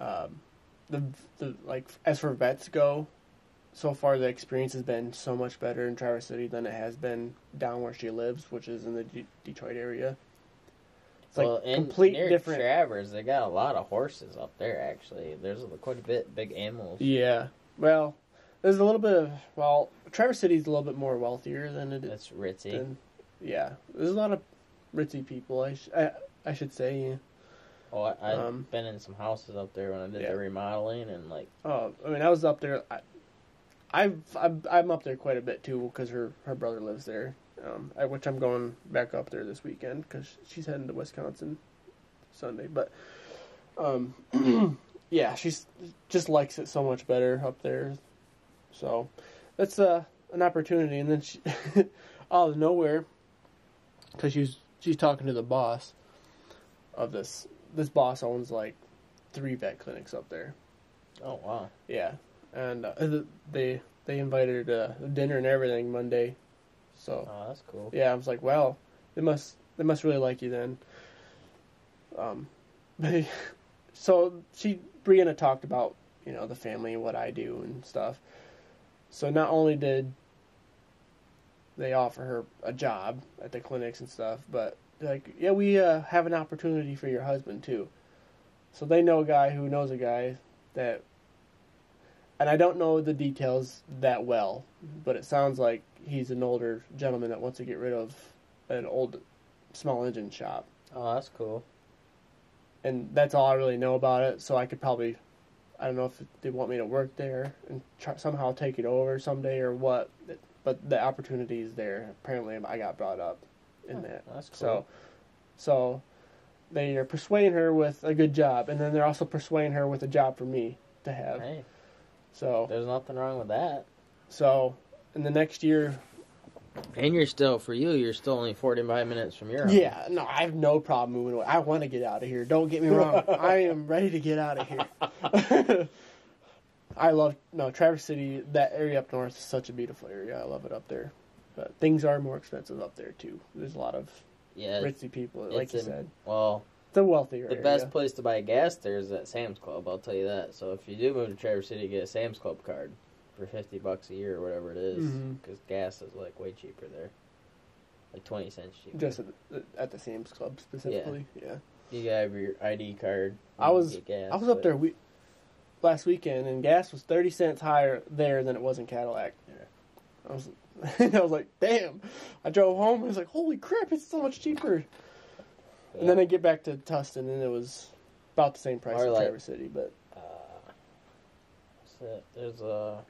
um, the the like as for vets go, so far the experience has been so much better in Traverse City than it has been down where she lives, which is in the D- Detroit area. It's like well, in complete near different. Traverse, they got a lot of horses up there. Actually, there's quite a bit big animals. Yeah, well, there's a little bit of well, Traverse City's a little bit more wealthier than it is. That's ritzy. Then, yeah, there's a lot of ritzy people. I, sh- I, I should say. Yeah. Oh, I, I've um, been in some houses up there when I did Yeah. the remodeling, and like, Oh, I mean, I was up there. I, I've, I'm, I'm up there quite a bit too because her, her brother lives there. Um, I, which I'm going back up there this weekend because she's heading to Wisconsin Sunday. But, um, yeah, she's just likes it so much better up there. So, that's uh, an opportunity. And then she, out of nowhere, because she's she's talking to the boss of this. This boss owns like three vet clinics up there. oh wow, Yeah, and uh, they they invited her to dinner and everything Monday. So oh that's cool. yeah, I was like, well, they must they must really like you then. Um, so she Breana talked about you know the family and what I do and stuff. So not only did they offer her a job at the clinics and stuff, but like, yeah, we uh, have an opportunity for your husband too. So they know a guy who knows a guy that, and I don't know the details that well, but it sounds like he's an older gentleman that wants to get rid of an old small engine shop, Oh, that's cool. and that's all I really know about it. So I could probably, I don't know if they want me to work there and try, somehow take it over someday or what, but the opportunity is there. Apparently, I got brought up in Oh, that. That's cool. So, so they are persuading her with a good job, and then they're also persuading her with a job for me to have. hey, So, there's nothing wrong with that. so in the next year, And you're still for you. You're still only 45 minutes from your house. yeah, no, I have no problem moving away. I want to get out of here. Don't get me wrong. I am ready to get out of here. I love no Traverse City. That area up north is such a beautiful area. I love it up there. But things are more expensive up there too. There's a lot of Yeah. ritzy people, like you in- said. Well, The wealthier the area. best place to buy gas there is at Sam's Club. I'll tell you that. So if you do move to Traverse City, get a Sam's Club card for fifty bucks a year or whatever it is, because gas is like way cheaper there, like twenty cents cheaper. Just at the, at the Sam's Club specifically. Yeah. you gotta have your ID card. I was- gas, I was up there we, last weekend, and gas was thirty cents higher there than it was in Cadillac. Yeah. I was, I was like, damn. I drove home. and I was like, holy crap, it's so much cheaper. And then I get back to Tustin, and it was about the same price Or as like- Traverse City. But Uh? There's a.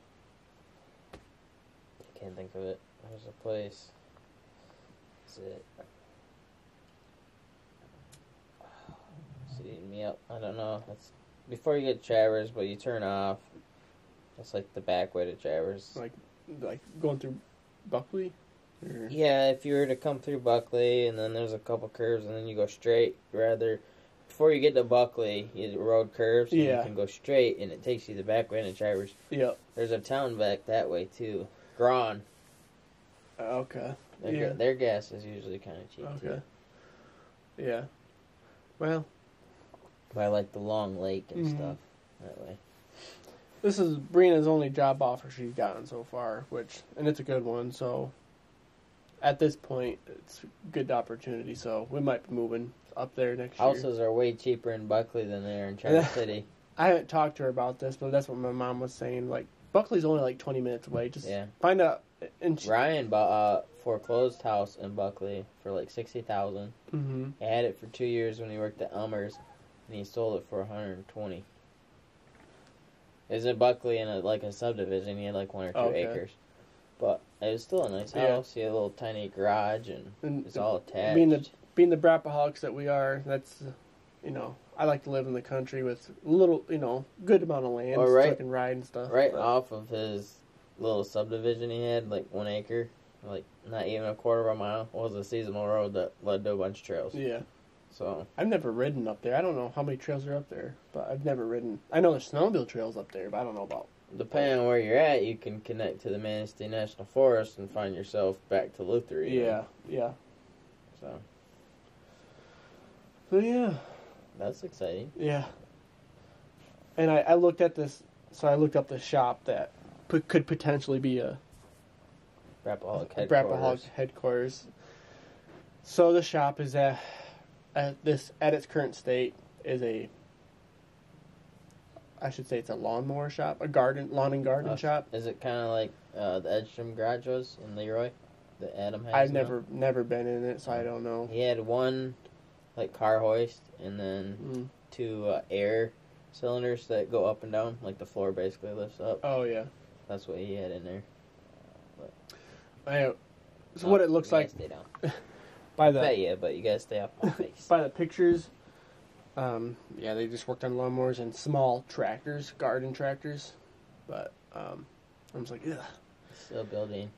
I can't think of it. There's a place. What's it? It's eating me up. I don't know. It's before you get to Traverse, but you turn off. That's like the back way to Traverse. like, like going through Buckley. Or, Yeah, if you were to come through Buckley, and then there's a couple curves, and then you go straight. Rather, before you get to Buckley, you, the road curves. and Yeah. You can go straight, and it takes you the back way to Traverse. Yep. There's a town back that way too. Grawn. Okay. Their, Yeah. their gas is usually kind of cheap Okay. too. Yeah. Well, By like the long lake and Mhm. stuff. That way. this is Brina's only job offer she's gotten so far, which and it's a good one. So at this point, it's a good opportunity. So we might be moving up there next year. Houses are way cheaper in Buckley than they are in Traverse City. I haven't talked to her about this, but that's what my mom was saying. Like Buckley's only like twenty minutes away. Just Yeah. find out. And Ryan bought a foreclosed house in Buckley for like sixty thousand. hmm He had it for two years when he worked at Elmer's, and he sold it for 120. Is It Buckley in a, like a subdivision. He had like one or two Okay. acres, but it was still a nice Yeah. house. He had a little tiny garage, and And it's all attached. being the being the Braapaholics that we are, that's you know, I like to live in the country with little, you know, good amount of land, Oh, so right. I can ride and stuff. right but- off of his little subdivision he had, like one acre, like not even a quarter of a mile, was a seasonal road that led to a bunch of trails. Yeah, So I've never ridden up there. I don't know how many trails are up there, but I've never ridden. I know there's snowmobile trails up there, but I don't know about. depending on where you're at, you can connect to the Manistee National Forest and find yourself back to Luther. Yeah, yeah. So So yeah, that's exciting. yeah. And I, I looked at this, so I looked up the shop that p- could potentially be a Braapaholic headquarters. headquarters. So the shop is at, at this at its current state is a I should say it's a lawnmower shop, a garden lawn and garden Uh, shop. Is it kind of like uh, the Edstrom garage was in Leroy that Adam has? I've never never been in it, so I don't know. He had one like car hoist and then Mm. two uh, air cylinders that go up and down, like the floor basically lifts up. Oh yeah. That's what he had in there. I, so Oh, what it looks like Stay down. by the you, but you gotta stay off my face. by the pictures. Um, yeah, they just worked on lawnmowers and small tractors, garden tractors, but um, I was like, ugh, Still building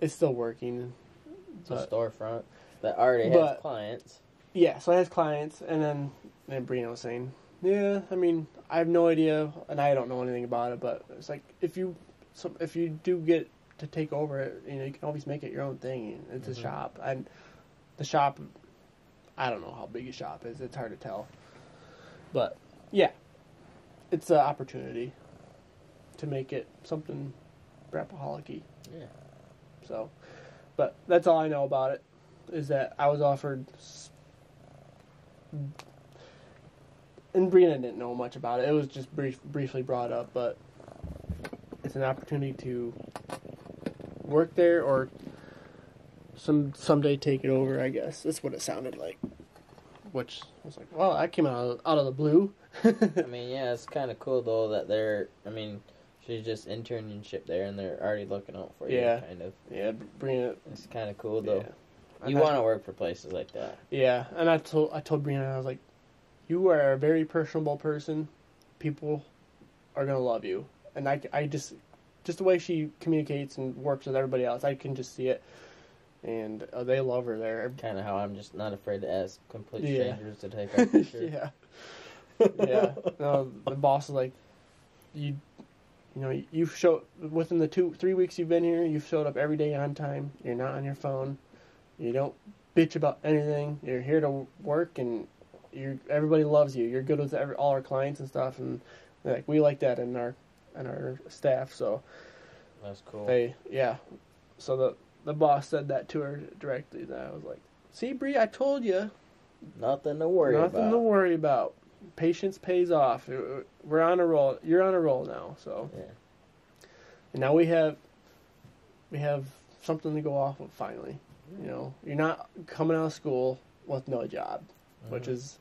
it's still working. a But- storefront that already has but- clients. Yeah, so I has clients, and then then Brina was saying, yeah, I mean, I have no idea, and I don't know anything about it, but it's like if you so if you do get to take over it, you know, you can always make it your own thing. It's Mhm. a shop, and the shop, I don't know how big a shop is. It's hard to tell, but yeah, it's an opportunity to make it something Braapaholic Yeah. so, but that's all I know about it. Is that I was offered, and Breana didn't know much about it. It was just brief, briefly brought up, but it's an opportunity to work there or some someday take it over. I guess that's what it sounded like. Which I was like, well, that came out of, out of the blue. I mean, yeah, it's kind of cool though that they're. I mean, she's just internship there, and they're already looking out for you. Yeah. Kind of. yeah, Breana. It's kind of cool though. Yeah. You want to work for places like that. Yeah, and I told I told Breana I was like, "You are a very personable person. People are gonna love you." And I, I just just the way she communicates and works with everybody else, I can just see it. And uh, they love her there. Kind of how I'm just not afraid to ask complete Yeah. strangers to take our picture. yeah, yeah. No, the boss is like, "You You know, you've showed within the two, three weeks you've been here, you've showed up every day on time. You're not on your phone. You don't bitch about anything. You're here to work, and you everybody loves you. You're good with every, all our clients and stuff, and like we like that in our in our staff. So That's cool. they, yeah. So the the boss said that to her directly. And I was like, "See, Bree, I told you, Nothing to worry nothing about. Nothing to worry about. Patience pays off. We're on a roll. You're on a roll now. So, Yeah. and now we have we have something to go off of finally. You know, you're not coming out of school with no job, which Mhm. is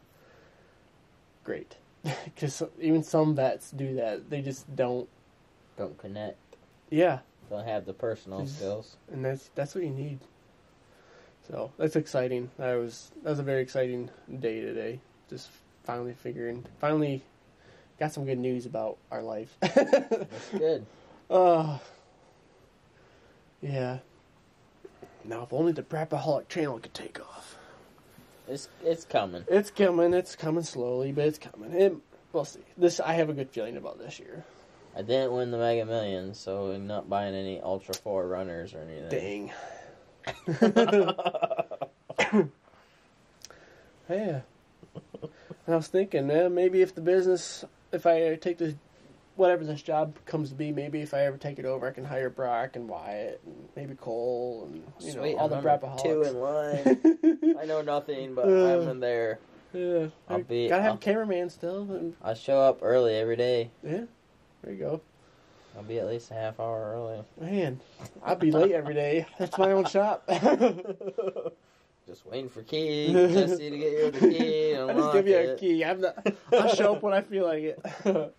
great. Because even some vets do that. They just don't. Don't connect. Yeah, Don't have the personal Just- skills. and that's that's what you need. So that's exciting. That was that was a very exciting day today. Just finally figuring, finally got some good news about our life. That's good. uh, yeah. Now, if only the Braapaholic channel could take off. It's it's coming. It's coming. It's coming slowly, but it's coming. It, we'll see. This I have a good feeling about this year. I didn't win the Mega Millions, so I'm not buying any Ultra Four runners or anything. Dang. Yeah. I was thinking, eh, maybe if the business, if I take this, whatever this job comes to be, maybe if I ever take it over, I can hire Brock and Wyatt and maybe Cole and you Sweet, know all the I'm number two in Braapaholics. line. I know nothing, but Uh. I'm in there. yeah, I'll I be- gotta have I'll- a cameraman still. And, I show up early every day. yeah, there you go. I'll be at least a half hour early. Man, I'll be late every day. That's my own shop. Just waiting for key, Jesse to get you the key. And I just give you a it. key. I'm not. I'll show up when I feel like it.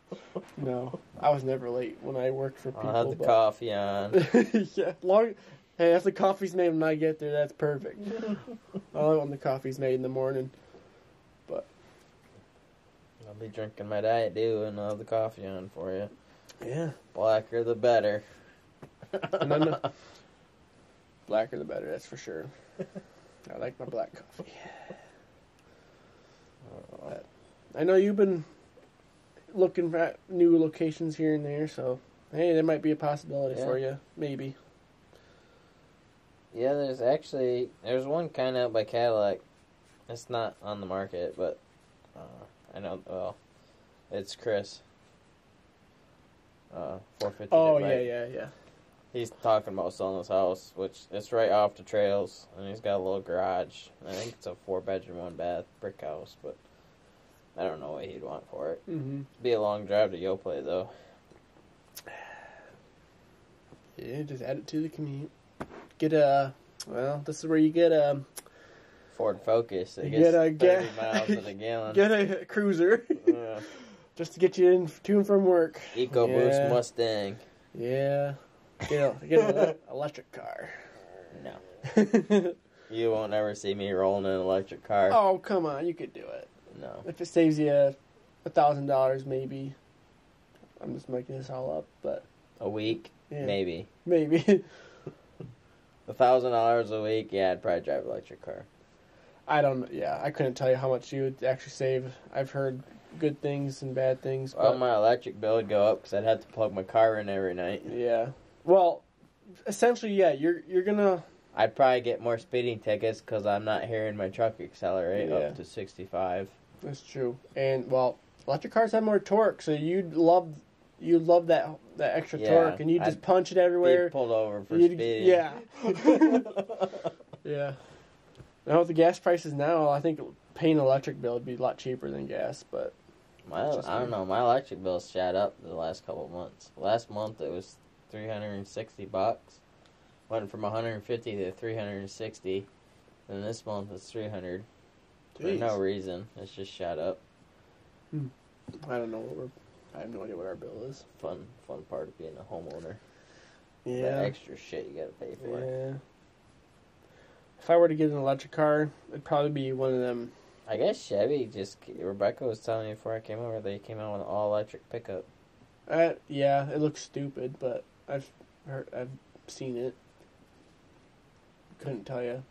no, I was never late when I worked for people. I'll have the but- coffee on. yeah, long. Hey, if the coffee's made when I get there, that's perfect. I like when the coffee's made in the morning. But I'll be drinking my diet dew and I'll have the coffee on for you. Yeah, Blacker the better. and then the blacker the better. That's for sure. I like my black coffee. But I know you've been looking at new locations here and there, so hey, there might be a possibility Yeah. for you. Maybe. Yeah, there's actually there's one kind of out by Cadillac. It's not on the market, but uh, I know. Well, it's Chris. Uh, four fifty. Oh yeah, yeah, yeah. He's talking about selling his house, which it's right off the trails, and he's got a little garage. I think it's a four bedroom, one bath brick house, but I don't know what he'd want for it. Mm-hmm. Be a long drive to Yoplait though. Yeah, just add it to the commute. Get a well. This is where you get a Ford Focus. It gets get a thirty ga- miles to the gallon. get a cruiser Yeah. just to get you in to and from work. EcoBoost Yeah. Mustang. Yeah, get a, get an electric car. No. You won't ever see me rolling an electric car. oh come on, you could do it No. if it saves you a thousand dollars, maybe. I'm just making this all up, but A week? yeah, Maybe. maybe. A thousand dollars a week? Yeah, I'd probably drive an electric car. I don't. Yeah, I couldn't tell you how much you would actually save. I've heard good things and bad things. Well, my electric bill would go up because I'd have to plug my car in every night. yeah. Well, essentially, yeah. You're you're gonna. I'd probably get more speeding tickets because I'm not hearing my truck accelerate Yeah. up to 65. That's true. And well, electric cars have more torque, so you'd love you'd love that that extra Yeah, torque, and you just I'd punch it Be everywhere. pulled over for You'd- speeding. yeah, yeah. Now with the gas prices now, I think paying an electric bill would be a lot cheaper than gas. But My, I don't me. know. My electric bill's shot up the last couple of months. Last month it was 360 bucks. Went from 150 to 360. Then this month it's 300 for no reason. It's just shot up. I don't know what we're. I have no idea what our bill is. Fun, fun part of being a homeowner. The Yeah. extra shit you gotta pay for. Yeah. If I were to get an electric car, it'd probably be one of them. I guess Chevy just. Rebecca was telling me before I came over they came out with an all electric pickup. Uh, yeah, it looks stupid, but I've heard, I've seen it. Couldn't tell you.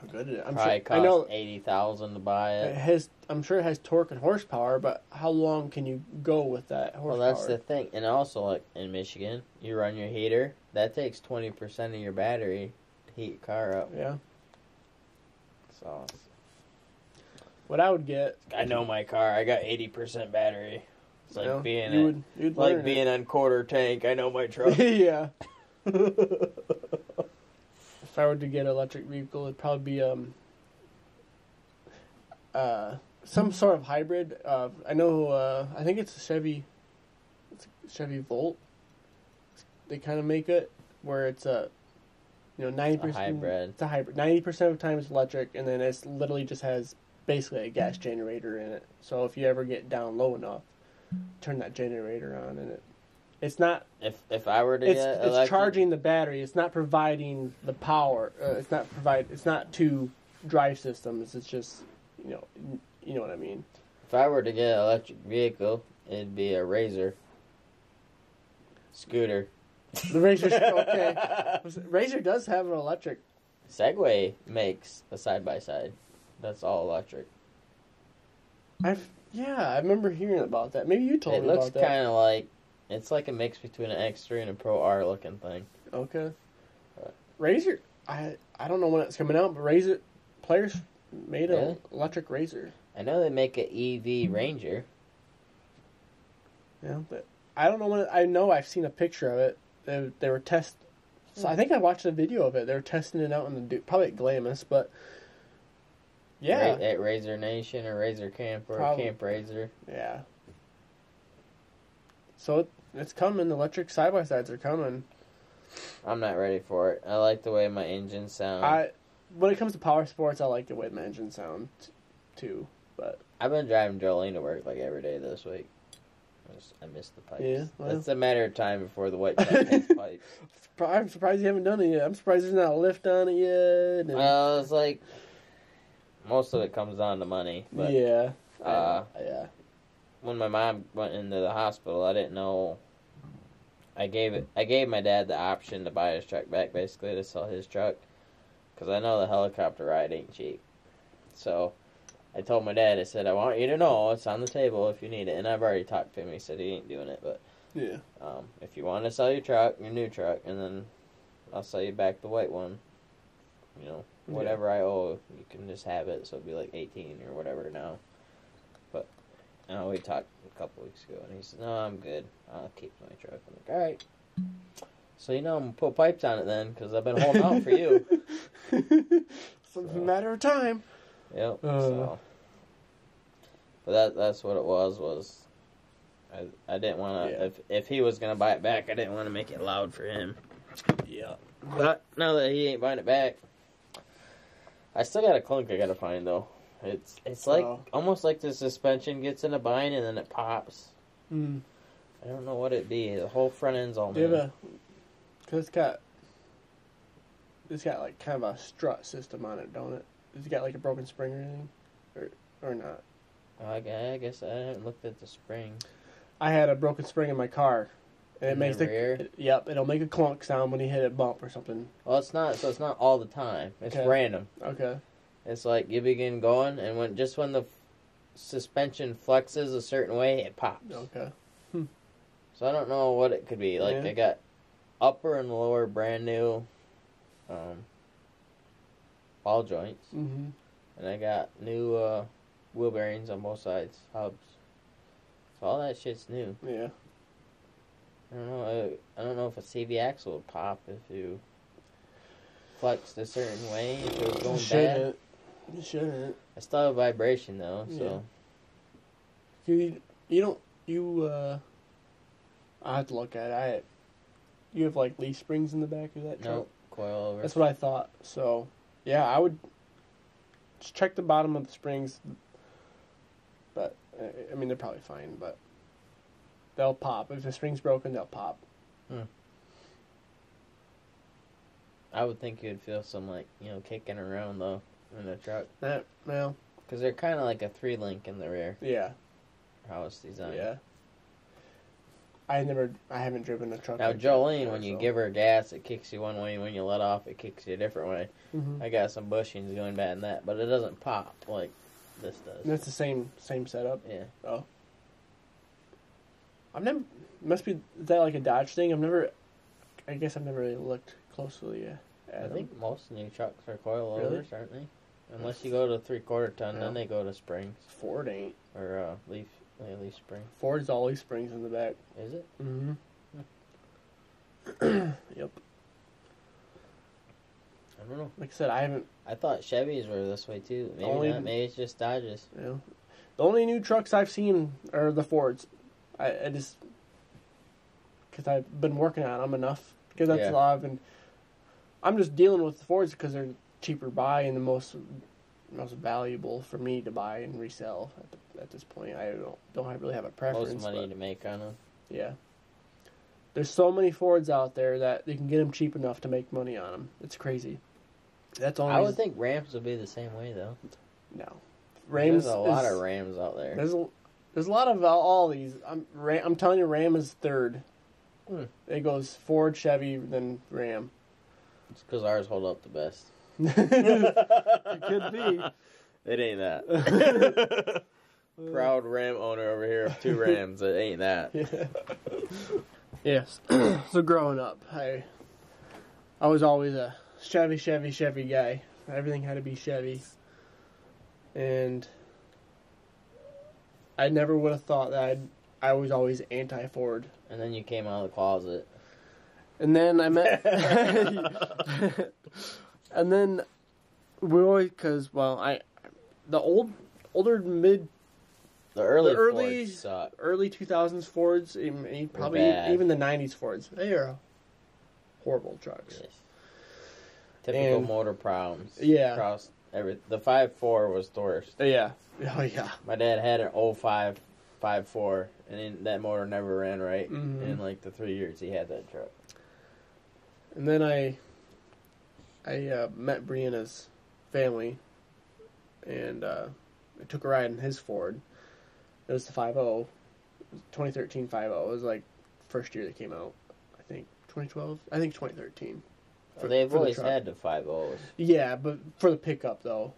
how good it is. I'm Probably sure. cost I know eighty thousand to buy it it. has. I'm sure it has torque and horsepower, but how long can you go with that horsepower? Well, that's the thing, and also like in Michigan, you run your heater. That takes twenty percent of your battery to heat your car up. yeah. So What I would get. I know my car. I got eighty percent battery. It's like know, being you would, you'd like being on quarter tank. I know my truck. yeah. if I were to get an electric vehicle, it'd probably be um uh some sort of hybrid. Uh, I know. Uh, I think it's a Chevy. It's a Chevy Volt. They kind of make it where it's a, you know, ninety percent hybrid. It's a hybrid. Ninety percent of the time it's electric, and then it's literally just has basically a gas generator in it. So if you ever get down low enough, turn that generator on, and it. It's not. If if I were to It's, get it's electric, charging the battery. It's not providing the power. Uh, it's not provide. It's not two drive systems. It's just, you know, you know what I mean. if I were to get an electric vehicle, it'd be a Razor scooter. The Razor. okay. Razor does have an electric. Segway makes a side by side. That's all electric. I've yeah. I remember hearing about that. Maybe you told It me about that. It looks kind of like it's like a mix between an X3 and a Pro R looking thing. Okay. Right. Razor, I I don't know when it's coming out, but Razor players made an Really? electric Razor. I know they make an EV Ranger. Yeah, but I don't know when. It, I know I've seen a picture of it. They, they were test. So I hmm. think I watched a video of it. They were testing it out in the probably at Glamis, but yeah, Ra- at Razor Nation or Razor Camp or Probably. Camp Razor. yeah. So it, it's coming. Electric side by sides are coming. I'm not ready for it. I like the way my engine sounds. I when it comes to power sports, I like the way my engine sounds t- too. But I've been driving Jolene to work like every day this week. I, just, I missed the pipes. Yeah, well. It's a matter of time before the white pipes. I'm surprised you haven't done it yet. I'm surprised there's not a lift on it yet. and- Well, it's like most of it comes down to money. But yeah, uh, yeah. when my mom went into the hospital, I didn't know. I gave it. I gave my dad the option to buy his truck back, basically to sell his truck, because I know the helicopter ride ain't cheap. So, I told my dad. I said, "I want you to know it's on the table if you need it." And I've already talked to him. He said he ain't doing it, but Yeah. um, if you want to sell your truck, your new truck, and then I'll sell you back the white one. You know, Yeah. whatever I owe, you can just have it. So it'll be like eighteen or whatever now. But uh, we talked a couple weeks ago, and he said, "No, I'm good. I'll keep my truck." I'm like, "All right." So you know, I'm gonna put pipes on it then, because I've been holding out for you. it's a matter of time. Yep. Uh. so, but that that's what it was. Was I I didn't want to Yeah. if if he was gonna buy it back, I didn't want to make it loud for him. Yeah. But now that he ain't buying it back, I still got a clunk I gotta find though. It's it's like Oh. almost like the suspension gets in a bind and then it pops. Mm. I don't know what it be. The whole front end's all Do you have new. a? Cause it's got. It's got like kind of a strut system on it, don't it? It's it got like a broken spring or anything, or or not? I I guess I haven't looked at the spring. I had a broken spring in my car, and it makes the rear? it- yep, it'll make a clunk sound when you hit a bump or something. Well, it's not. So it's not all the time. It's Okay. random. Okay. It's like you begin going, and when just when the f- suspension flexes a certain way, it pops. Okay. Hmm. So I don't know what it could be. Like Yeah. I got upper and lower brand new um, ball joints, Mm-hmm. and I got new uh, wheel bearings on both sides, hubs. So all that shit's new. Yeah. I don't know. I, I don't know if a CV axle would pop if you flexed a certain way. If it was going bad, shouldn't. You shouldn't. I still have vibration though. So You you don't you uh. I have to look at it. I. You have like leaf springs in the back of that truck. no coil over. That's what I thought. So, yeah, I would just check the bottom of the springs. But I mean, they're probably fine. But they'll pop if the spring's broken. They'll pop. I would think you'd feel some like you know kicking around though in the truck That well, because they're kind of like a three link in the rear. yeah, How it's designed. yeah. I never, I haven't driven a truck. Now, like Jolene, when you so. give her gas, it kicks you one way. When you let off, it kicks you a different way. Mhm. I got some bushings going bad in that, but it doesn't pop like this And does. that's the same same setup. Yeah. I've never. Must be that like a Dodge thing? I've never. I guess I've never really looked closely at I them. think most new trucks are coilovers, Really? aren't they? Unless you go to three quarter ton, Yeah. then they go to springs Ford ain't. or uh, leaf uh, leaf spring. Ford's all these springs in the back. Is it? Mm-hmm. yep. I don't know. Like I said, I haven't. I thought Chevys were this way too. Maybe Only- not. Maybe it's just Dodges. You know, the only new trucks I've seen are the Fords. I, I just because I've been working on them enough because that's Yeah. a lot I've been. I'm just dealing with the Fords because they're cheaper buy and the most most valuable for me to buy and resell at, the, at this point. I don't don't really have a preference. Most money but- to make on them. Yeah. There's so many Fords out there that you can get them cheap enough to make money on them. It's crazy. That's all. I would think Rams would be the same way though. no. Rams. There's a lot is- of Rams out there. There's a, there's a lot of all, all these. I'm Ram, I'm telling you, Ram is third. Hmm. It goes Ford, Chevy, then Ram. It's because ours hold up the best. it could be. It ain't that. Proud Ram owner over here of two Rams. It ain't that. yes. so growing up, I I was always a Chevy, Chevy, Chevy guy. Everything had to be Chevy, and I never would have thought that I'd, I was always anti Ford. And then you came out of the closet. And then I met, and then we always because well I, the old older mid The early, The early- Fords early two thousands Fords, even, probably even the nineties Fords, they are horrible trucks. Yes. Typical And- motor problems. Yeah. Across every the five four was the worst. Yeah, oh yeah, My dad had an 05 five four, and then that motor never ran right. Mhm. In like the three years he had that truck. and then I, I uh, met Breana's family, and uh, I took a ride in his Ford. It was the 5.0, 2013 5.0. It was like first year that came out. I think 2012. I think 2013. For- They've for always truck. had the five O's. Yeah, but for the pickup though.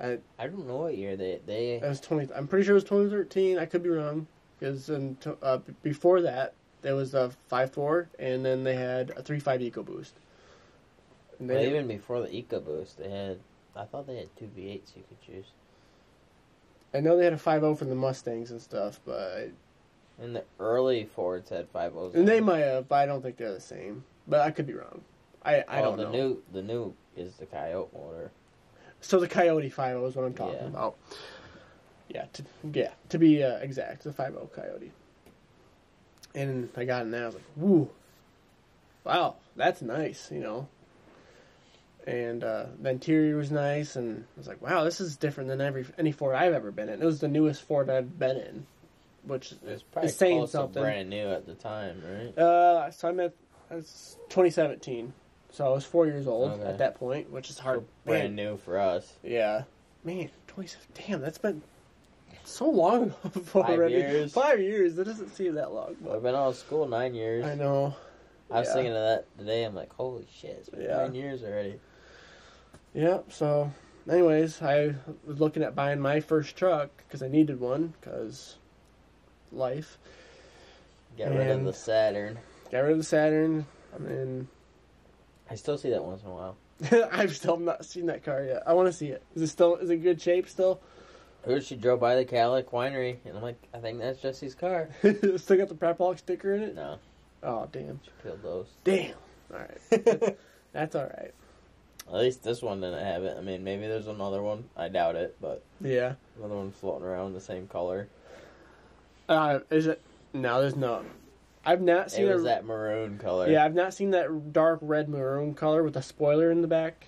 I, I don't know what year they they it was 20. I'm pretty sure it was 2013. I could be wrong because uh, before that there was a 5.4 and then they had a 3.5 EcoBoost. And well, they, even before the EcoBoost they had. I thought they had two V8s you could choose. I know they had a 5.0 for the Mustangs and stuff, but And the early Fords had five O's. and they might have, but I don't think they're the same. But I could be wrong. I I oh, don't the know. new the new is the Coyote motor. So the Coyote 5.0 is what I'm talking Yeah. about. Yeah, to, yeah, to be uh, exact, the 5.0 Coyote. And I got in there, I was like, woo, wow, that's nice, you know. And uh, the interior was nice, and I was like, wow, this is different than every any Ford I've ever been in. It was the newest Ford I've been in, which It was probably is saying something. brand new at the time, right? Uh, so I met, it's 2017, so I was four years old Okay. at that point, which is hard. Brand Man, new for us. Yeah. Man, 27. Damn, that's been so long already. years. Five years. That doesn't seem that long. I've been out of school nine years. I know. I was Yeah. thinking of that today. I'm like, holy shit, it's been Yeah. nine years already. Yeah. So, anyways, I was looking at buying my first truck because I needed one because life. Get rid of the Saturn. Got rid of the Saturn. I mean, I still see that once in a while. I've still not seen that car yet. I want to see it. Is it still? Is it in good shape still? I heard she drove by the Cadillac Winery, and I'm like, I think that's Jesse's car. still got the Braapaholic sticker in it? No, Oh damn. she peeled those. Damn. All right. That's all right. At least this one didn't have it. I mean, maybe there's another one. I doubt it, but Yeah. another one floating around the same color. Uh, is it? No, there's no. I've not seen It was a- that maroon color. Yeah, I've not seen that dark red maroon color with a spoiler in the back.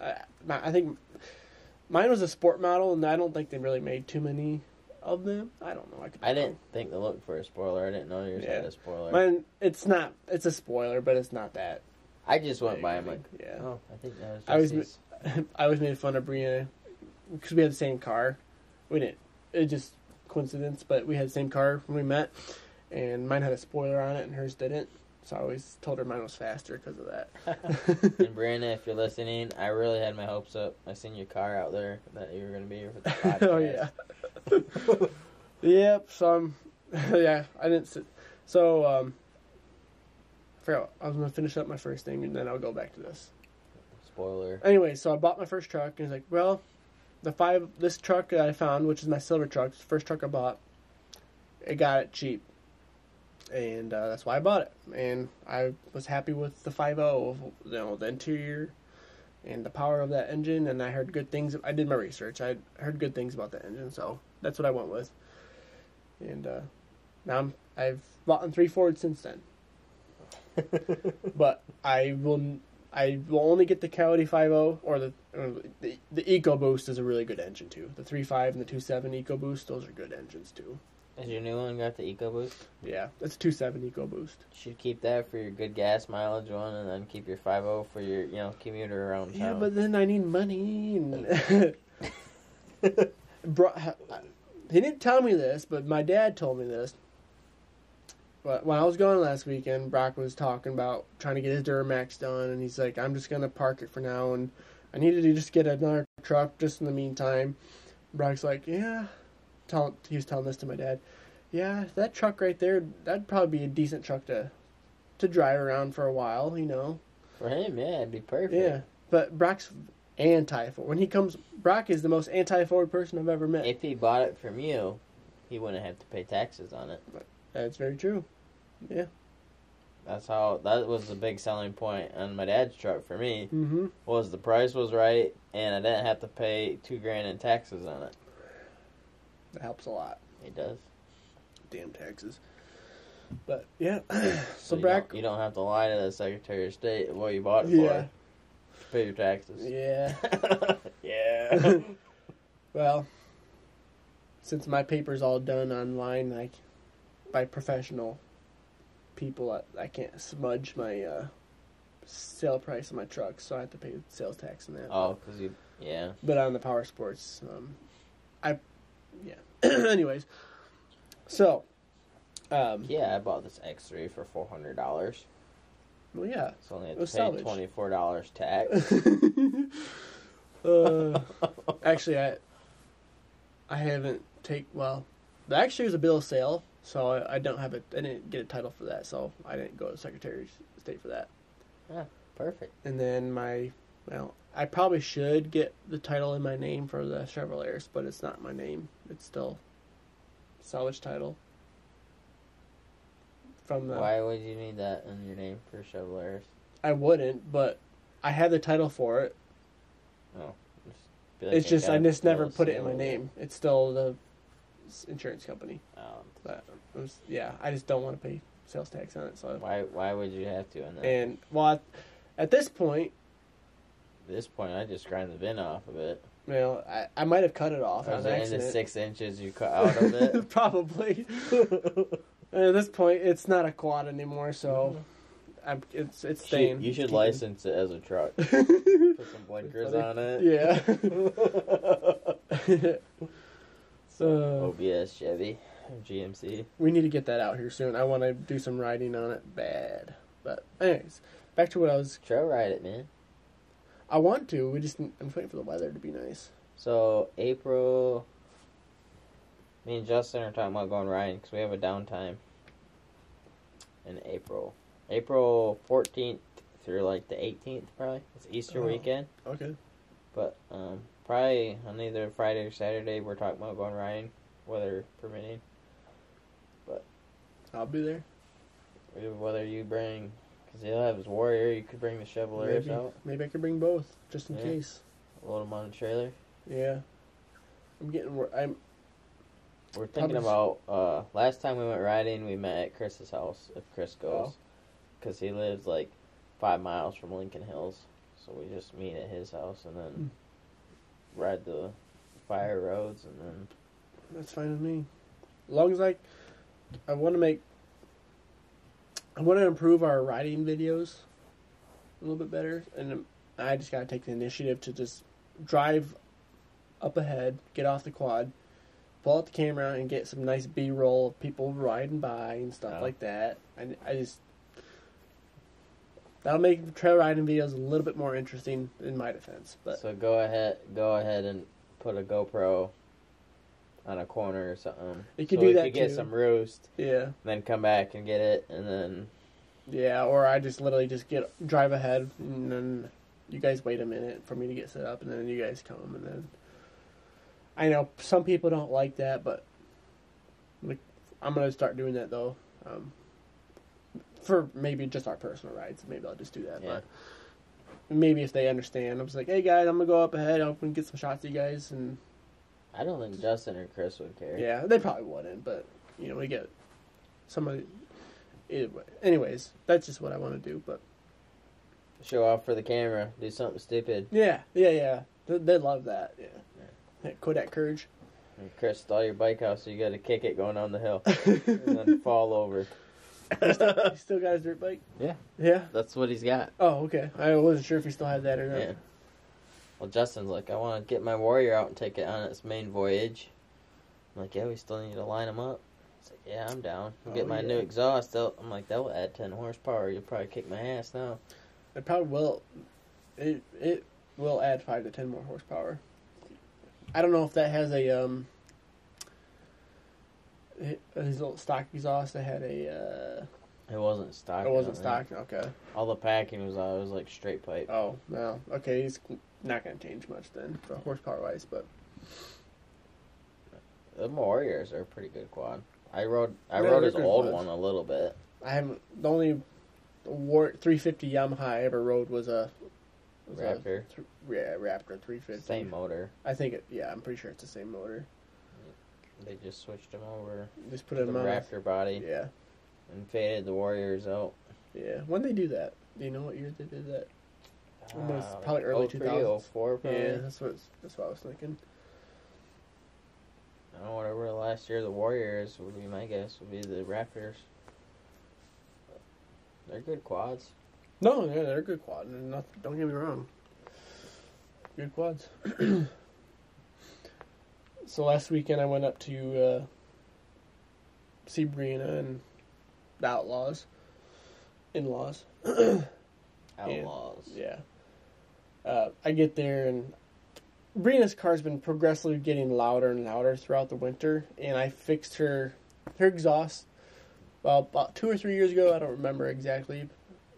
I, I think mine was a sport model, and I don't think they really made too many of them. I don't know. I, I didn't think to look for a spoiler. I didn't know yours had Yeah. a spoiler. Mine, it's not. It's a spoiler, but it's not that. I just went by. I I'm like, yeah. oh, I think that was I was- Jesse's. I always made fun of Breana because we had the same car. We didn't. It just coincidence, but we had the same car when we met, and mine had a spoiler on it, and hers didn't. So I always told her mine was faster because of that. And Brandon, if you're listening, I really had my hopes up. I seen your car out there that you were going to be here for the podcast. oh yeah. yep. So I'm. yeah, I didn't. Sit, so um. I forgot. I was gonna finish up my first thing, and then I'll go back to this. Spoiler. Anyway, so I bought my first truck, and it's like, well, the five this truck that I found, which is my silver truck, the first truck I bought. I got it cheap, and uh, that's why I bought it. And I was happy with the 5.0, you know, the interior and the power of that engine. And I heard good things. I did my research. I heard good things about the engine, so that's what I went with. And uh, now I'm, I've bought three Fords since then, but I will. I will only get the Coyote 5.0 or the, or the the EcoBoost is a really good engine too. The 3.5 and the 2.7 EcoBoost, those are good engines too. Is your new one got the EcoBoost? Yeah, it's a 2.7 EcoBoost. Should keep that for your good gas mileage one, and then keep your 5.0 for your you know commuter around town. Yeah, but then I need money. And Bro, he didn't tell me this, but my dad told me this. But when I was gone last weekend, Brock was talking about trying to get his Duramax done, and he's like, "I'm just gonna park it for now, and I needed to just get another truck just in the meantime." Brock's like, "Yeah," tell, he was telling this to my dad. Yeah, that truck right there, that'd probably be a decent truck to to drive around for a while, you know. for him, yeah, it'd be perfect. Yeah, but Brock's anti Ford. When he comes, Brock is the most anti Ford person I've ever met. If he bought it from you, he wouldn't have to pay taxes on it. That's very true. Yeah. That's how that was the big selling point on my dad's truck for me Mm-hmm. was the price was right and I didn't have to pay two grand in taxes on it. That helps a lot. It does. Damn taxes. But yeah, so you Brock. don't, you don't have to lie to the Secretary of State what you bought it Yeah. for. Pay your taxes. Yeah. yeah. well, since my paper's all done online, like by professional people, I, I can't smudge my uh, sale price of my truck, so I have to pay sales tax on that. oh, because you. Yeah. but on the power sports um yeah anyways so um Yeah, I bought this X3 for four hundred dollars. well yeah it's only had It pay twenty four dollars tax. uh, actually i i haven't take well the actually was a bill of sale so I, I don't have it i didn't get a title for that so i didn't go to secretary of state for that Yeah, Perfect. and then my well i probably should get the title in my name for the chevrolets but it's not my name it's still salvage title from the Why would you need that in your name for Chevrolets? I wouldn't, but I had the title for it. Be like it's just I just never put it in my name. It's still the insurance company. Um, But was, yeah, I just don't want to pay sales tax on it. So why why would you have to and well, at, at this point, this point, I just grind the VIN off of it. you know, I, I might have cut it off is it in the six inches you cut out of it? Probably. at this point, it's not a quad anymore, so mm-hmm. I'm, it's it's staying. you should license it as a truck. Put some blinkers on it. Yeah. so uh, OBS Chevy, GMC. we need to get that out here soon. I want to do some riding on it bad. But anyways, back to what I was. Trail ride it, man. I want to. We just. I'm waiting for the weather to be nice. So April, me and Justin are talking about going riding because we have a downtime in April. April fourteenth through like the eighteenth, probably. It's Easter Oh. weekend, Okay. but um, probably on either Friday or Saturday we're talking about going riding, weather permitting. But I'll be there. Whether you bring, because he'll have his Warrior, you could bring the Chevrolet Maybe. out, Maybe I could bring both just in Yeah. case. load them on a trailer. Yeah. I'm getting. I'm. We're thinking about uh, last time we went riding, we met at Chris's house. If Chris Oh. goes, because he lives like five miles from Lincoln Hills, so we just meet at his house and then ride the fire roads and then That's fine with me. As long as I, I want to make. I want to improve our riding videos a little bit better, and I just gotta take the initiative to just drive up ahead, get off the quad, pull out the camera and get some nice B roll of people riding by and stuff Yeah. like that. And I just that'll make trail riding videos a little bit more interesting in my defense. But So go ahead, go ahead and put a GoPro on a corner or something. You could so do we that could get too. some roost, yeah, then come back and get it, and then yeah. Or I just literally just get drive ahead and then you guys wait a minute for me to get set up, and then you guys come, and then I know some people don't like that, but like, I'm gonna start doing that though. Um, for maybe just our personal rides, maybe I'll just do that. Yeah. But maybe if they understand, I'm just like, hey guys, I'm gonna go up ahead, I'm gonna get some shots of you guys, and I don't think Justin or Chris would care. yeah, they probably wouldn't, but you know, we get somebody. Either way. Anyways, that's just what I want to do. But Show off for the camera, do something stupid. yeah, yeah, yeah, they, they love that. Yeah, yeah. Kodak Courage. And Chris stole your bike out, so you got to kick it going down the hill and then fall over. he still got his dirt bike. Yeah. Yeah. That's what he's got. Oh, okay. I wasn't sure if he still had that or not. Yeah. Well, Justin's like, I want to get my Warrior out and take it on its main voyage. I'm like, yeah, we still need to line them up. He's like, yeah, I'm down. I'll Oh, get my yeah. new exhaust. They'll, I'm like, that will add 10 horsepower. You'll probably kick my ass now. It probably will. It it will add five to ten more horsepower. I don't know if that has a um. hi- His little stock exhaust. that had a. It wasn't stock. Uh, it wasn't stock. Okay. All the packing was out. It was like straight pipe. Oh no. Okay, he's not going to change much then for horsepower wise, but The Warriors are a pretty good quad. I rode I Yeah, rode they're his old quads. one a little bit. I haven't. The only war 350 Yamaha I ever rode was a was a Raptor. th- yeah, Raptor 350. Same motor. I think it. Yeah, I'm pretty sure it's the same motor. They just switched them over Just put them it the in my Raptor body Yeah, and faded the Warriors out. yeah. When they do that, do you know what year they did that? Almost Ah, probably early 03, 2000s. 04 probably. Yeah, that's what that's what I was thinking. I don't know, whatever the last year the Warriors would be my guess would be the Raptors. They're good quads. No, yeah, they're good quad. and Not, don't get me wrong. Good quads. so last weekend I went up to uh, see Breana and the Outlaws, in laws. Outlaws. Yeah. Uh, I get there and Breana's car's been progressively getting louder and louder throughout the winter, and I fixed her her exhaust. Well, about two or three years ago, I don't remember exactly.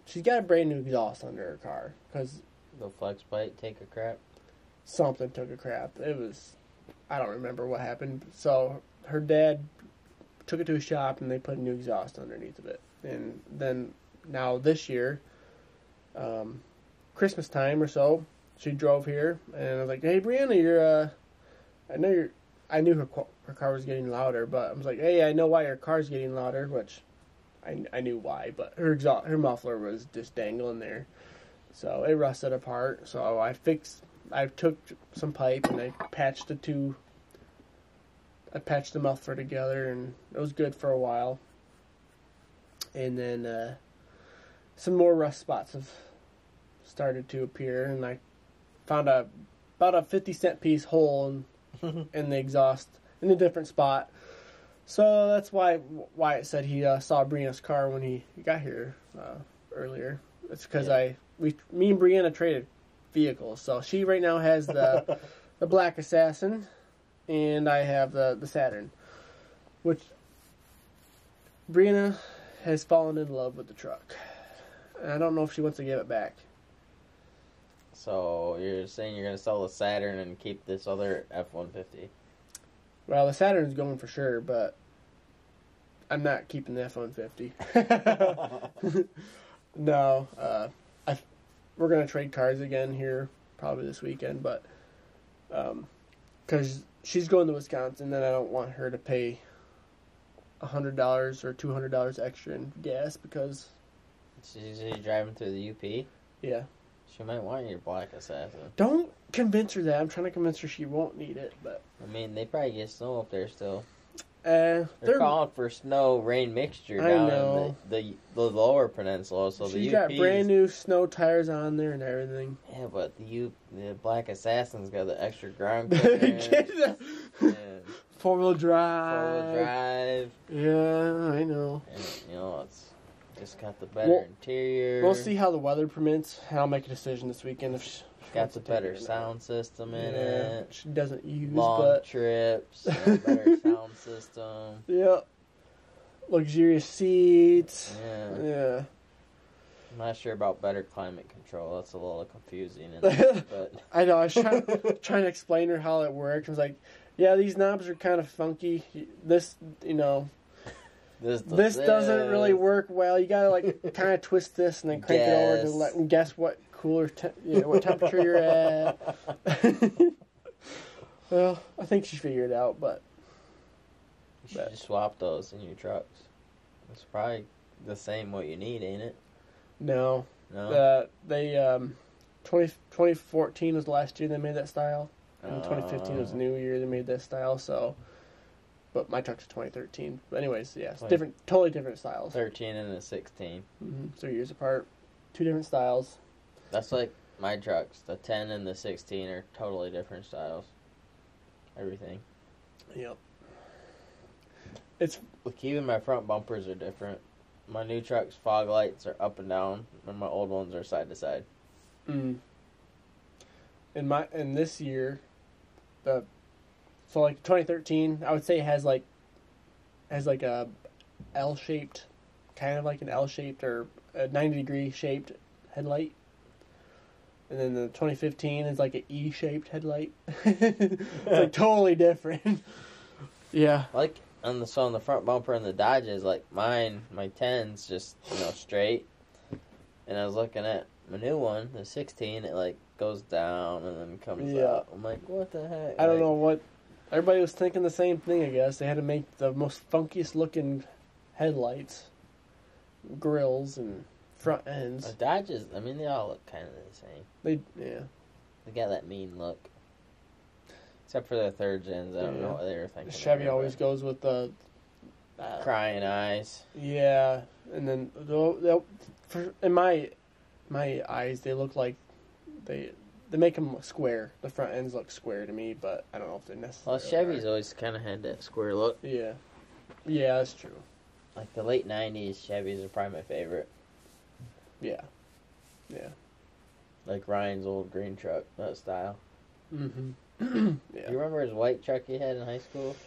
She's got a brand new exhaust under her car because The flex bite take a crap. something took a crap. It was, I don't remember what happened. So her dad took it to a shop and they put a new exhaust underneath of it. And then now this year, um, Christmas time or so, she drove here and I was like, "Hey, Breana, you're, uh, I know you're." I knew her her car was getting louder, but I was like, "Hey, I know why your car's getting louder," which I, I knew why, but her exhaust, her muffler was just dangling there, so it rusted apart. So I fixed I took some pipe and I patched the two. I patched the muffler together and it was good for a while. And then uh, some more rust spots have started to appear, and I found a about a fifty cent piece hole in, in the exhaust in a different spot. So that's why Wyatt said he uh, saw Breana's car when he got here uh, earlier. It's because Yeah. I we me and Breana traded vehicles. So she right now has the the Black Assassin, and I have the the Saturn, which Breana has fallen in love with the truck. And I don't know if she wants to give it back. So you're saying you're gonna sell the Saturn and keep this other F one fifty? Well, the Saturn's going for sure, but I'm not keeping the F one fifty. No, uh, I we're gonna trade cars again here probably this weekend, but because she's going to Wisconsin, then I don't want her to pay a hundred dollars or two hundred dollars extra in gas because She's she's driving through the UP. yeah. She might want your Black Assassin. Don't convince her that. I'm trying to convince her she won't need it, but I mean, they probably get snow up there still. uh, They're, they're calling for snow rain mixture I down know. in the, the the lower peninsula. So she's the got brand new snow tires on there and everything. Yeah, but the U the Black Assassin's got the extra ground clearance. four wheel drive. four wheel drive, Yeah, I know. and you know it's just got the better Well, interior. We'll see how the weather permits. and I'll make a decision this weekend if she, she Got the better sound system in yeah, it. She doesn't use, Long but trips, better sound system. Yep. luxurious seats. Yeah. Yeah. I'm not sure about better climate control. That's a little confusing, in but I know. I was trying, trying to explain her how it worked. I was like, "Yeah, these knobs are kind of funky. This, you know, this does this doesn't really work well. You gotta like kind of twist this and then crank it over to let guess what cooler, te- you know, what temperature you're at." well, I think she figured it out, but You should just swap those in your trucks. It's probably the same what you need, ain't it? no. No. Uh, they um, 20, 2014 was the last year they made that style. And 2015 was the Uh, new year they made that style. So, but my truck's a 2013. But anyways, yeah, it's Twenty- different, totally different styles. Thirteen and a sixteen. hmm Three years apart, two different styles. That's like my trucks. The ten and the sixteen are totally different styles. Everything. Yep. It's Like even my front bumpers are different. My new truck's fog lights are up and down, and my old ones are side to side. mm, in my in this year, the so like 2013, I would say it has like has like a L shaped, kind of like an L shaped or a 90 degree shaped headlight. And then the 2015 is like an E shaped headlight. it's like totally different. yeah. Like on the so on the front bumper and the Dodges, like mine, my tens just you know straight. And I was looking at my new one, the sixteen. It like goes down and then comes Yeah. up. I'm like, what the heck? I don't Like, know what everybody was thinking the same thing. I guess they had to make the most funkiest looking headlights, grills, and front The ends. Dodges, I mean, they all look kind of the same. They yeah. They got that mean look. Except for the third gens, I don't Yeah. know what they were thinking. Chevy always goes with the uh, crying eyes. yeah, and then they'll, they'll, for, in my my eyes they look like they they make them square. The front ends look square to me, but I don't know if they're Well. Chevy's are. always kind of had that square look. Yeah, yeah, that's true. Like the late '90s Chevys are probably my favorite. Yeah, yeah. Like Ryan's old green truck, that style. Mm-hmm. Yeah. you remember his white truck he had in high school?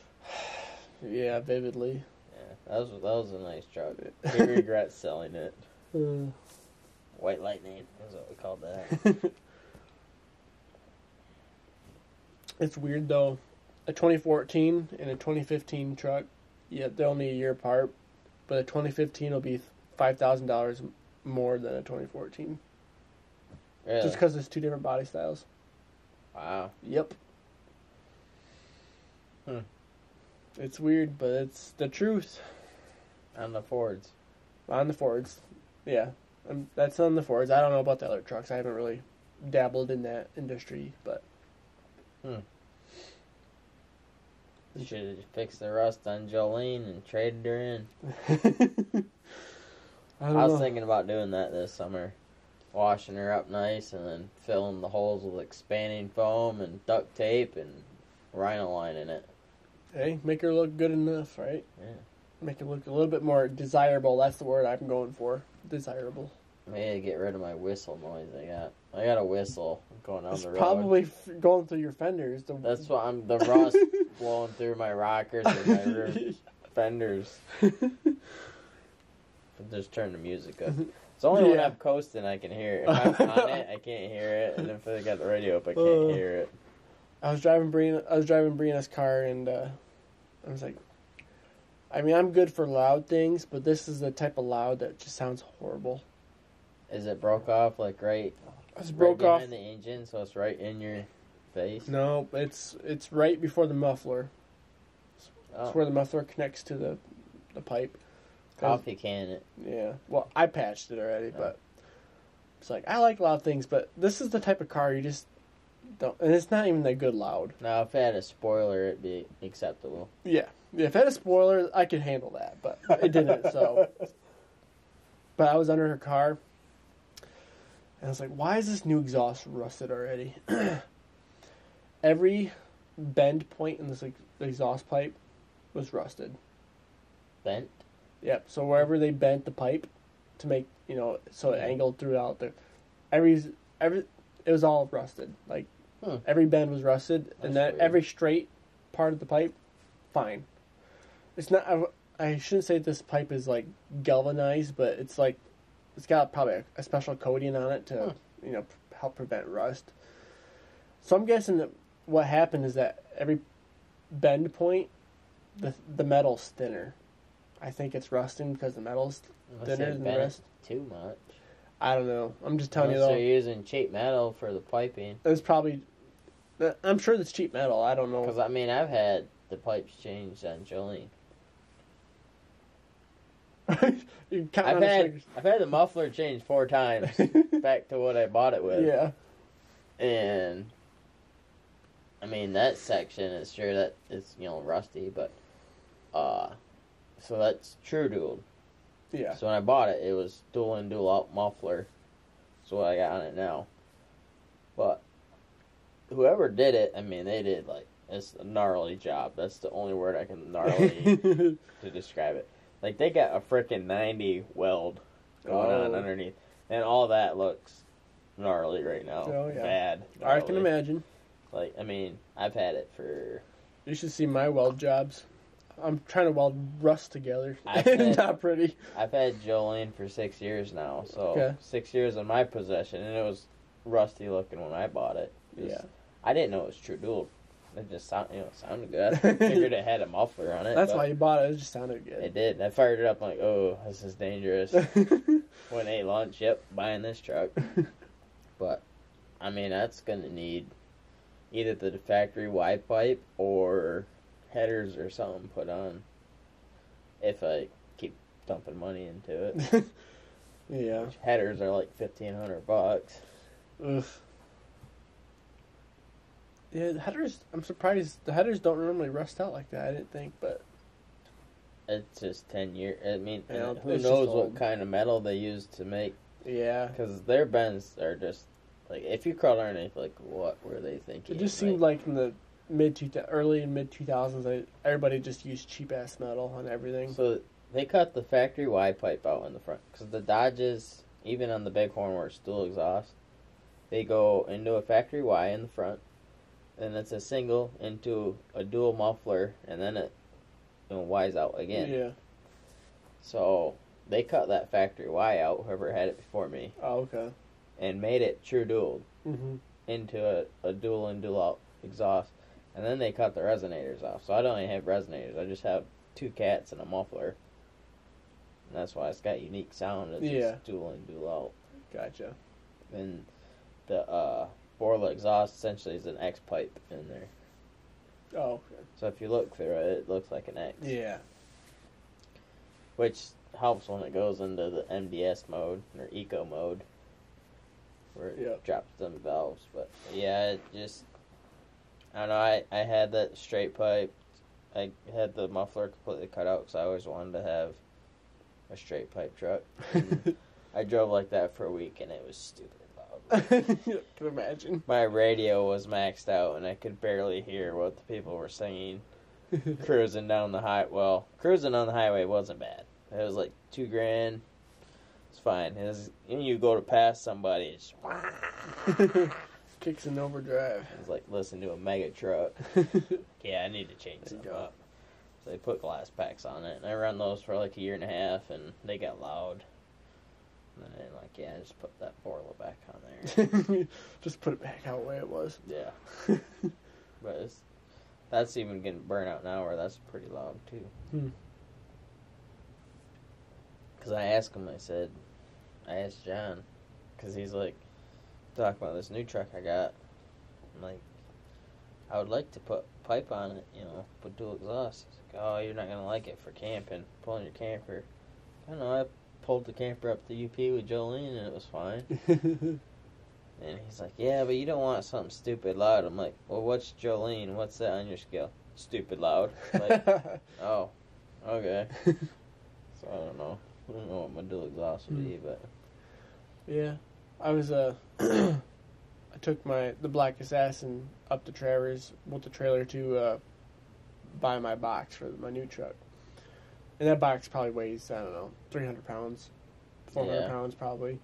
Yeah, vividly. Yeah, that was that was a nice truck. He regrets selling it. Uh, White Lightning is what we called that. it's weird though. A 2014 and a 2015 truck, yeah, they're only a year apart, but a 2015 will be five thousand dollars more than a 2014, Really? just because it's two different body styles. wow. Yep. Hmm. It's weird, but it's the truth On the Fords. on the Fords. Yeah, um, that's on the Fords. I don't know about the other trucks. I haven't really dabbled in that industry, but Hmm. You should have fixed the rust on Jolene and traded her in. I I, was know. thinking about doing that this summer. Washing her up nice and then filling the holes with expanding foam and duct tape and rhino line in it. Hey, make her look good enough, right? Yeah. Make her look a little bit more desirable. That's the word I'm going for. Desirable. Maybe get rid of my whistle noise I got. I got a whistle going down It's the road. probably f- going through your fenders. The... That's why I'm the rust blowing through my rockers and my fenders. Just turn the music up. It's only when I'm coasting I can hear it. If I'm on it, I can't hear it, and if I got the radio up, I can't Uh. hear it. I was driving Breana, I was driving Breana's car, and uh, I was like, I mean, I'm good for loud things, but this is the type of loud that just sounds horrible. Is it broke off like right, I just right broke off. behind the engine, so it's right in your face? No, it's it's right before the muffler. Oh, It's where the muffler connects to the the pipe. coffee can it. Yeah. Well, I patched it already, oh. but it's like I like loud things, but this is the type of car you just don't, and it's not even that good loud. Now, if it had a spoiler, it'd be acceptable. Yeah. yeah if it had a spoiler, I could handle that, but it didn't. So, but I was under her car, and I was like, "Why is this new exhaust rusted already?" Every bend point in this ex- exhaust pipe was rusted. Bent. Yep. So wherever they bent the pipe to make you know so it angled throughout there, every every it was all rusted. Like Hmm. every bend was rusted, That's and that weird. every straight part of the pipe, fine. It's not. I, I shouldn't say this pipe is like galvanized, but it's like it's got probably a, a special coating on it to Hmm. you know p- help prevent rust. So I'm guessing that what happened is that every bend point, the the metal's thinner. I think it's rusting because the metal's Unless Thinner than the rest? Too much. I don't know. I'm just telling Unless you they're using cheap metal for the piping. It's probably. I'm sure it's cheap metal. I don't know. Because I mean, I've had the pipes changed on Jolene. you count I've had. I've had the muffler changed four times back to what I bought it with. yeah. And I mean that section is sure that it's you know rusty, but uh, so that's true dual. Yeah. So when I bought it, it was dual and dual out muffler. That's what I got on it now. But whoever did it, I mean, they did like it's a gnarly job. That's the only word I can gnarly to describe it. Like they got a freaking ninety weld going on Oh. underneath, and all that looks gnarly right now. Oh, yeah. Bad. I can imagine. Like I mean, I've had it for You should see my weld jobs. I'm trying to weld rust together. Bet. Not pretty. I've had Jolene for six years now, so Okay. six years in my possession, and it was rusty looking when I bought it. It was- Yeah. I didn't know it was true dual. It just sound, you know, sounded good. I figured it had a muffler on it. That's why you bought it. It just sounded good. it did. I fired it up I'm like, oh, this is dangerous. when ate launch, Yep, buying this truck. but I mean, that's gonna need either the factory Y pipe or headers or something put on. If I keep dumping money into it, yeah. Which headers are like fifteen hundred bucks. Ugh. Yeah, the headers. I'm surprised the headers don't normally rust out like that. I didn't think, but It's just ten years. I mean, Yeah, uh, and who knows what kind of metal they use to make? yeah, Because their bends are just like if you crawl underneath, like what were they thinking? it just seemed like in the mid two early and mid two thousands, everybody just used cheap ass metal on everything. So they cut the factory Y pipe out in the front because the Dodges, even on the Bighorn where it's dual exhaust, they go into a factory Y in the front, and it's a single into a dual muffler, and then it you know Y's out again. Yeah. So they cut that factory Y out, whoever had it before me, Oh, okay. and made it true dual hmm into a, a dual and dual out exhaust, and then they cut the resonators off. So I don't even have resonators. I just have two cats and a muffler. And that's why it's got unique sound. It's Yeah. just dual and dual out. Gotcha. And the uh, Borla exhaust essentially is an X pipe in there. Oh, okay. So if you look through it, it looks like an X. yeah. Which helps when it goes into the MDS mode or eco mode. Where it Yep. drops them valves. But yeah, it just I don't know, I, I had that straight pipe. I had the muffler completely cut out because I always wanted to have a straight pipe truck. I drove like that for a week and it was stupid. Can imagine. My radio was maxed out and I could barely hear what the people were singing. cruising down the high. Well, cruising on the highway wasn't bad. It was like two grand. It's fine. It was, you go to pass somebody, it's, Kicks in overdrive. it's like listening to a mega truck. Yeah, I need to change There something up. So they put glass packs on it, and I run those for like a year and a half, and they got loud. And then like, yeah, just put that Borla back on there. Just put it back how the way it was. yeah, but it's that's even getting burnt out now, where that's pretty loud too. Hmm. Because I asked him, I said, I asked John, because he's like, talk about this new truck I got. I'm like, I would like to put pipe on it, you know, put dual exhaust. He's like, oh, you're not gonna like it for camping, pulling your camper. I don't know. I pulled the camper up the UP with Jolene, and it was fine. And he's like, yeah, but you don't want something stupid loud. I'm like, well, what's Jolene? What's that on your scale? Stupid loud. Like, oh, okay. So I don't know. I don't know what my dual exhaust would be, but yeah, I was uh, I took my the Black Assassin up to Traverse with the trailer to uh, buy my box for my new truck, and that box probably weighs I don't know three hundred pounds, four hundred Yeah. pounds probably,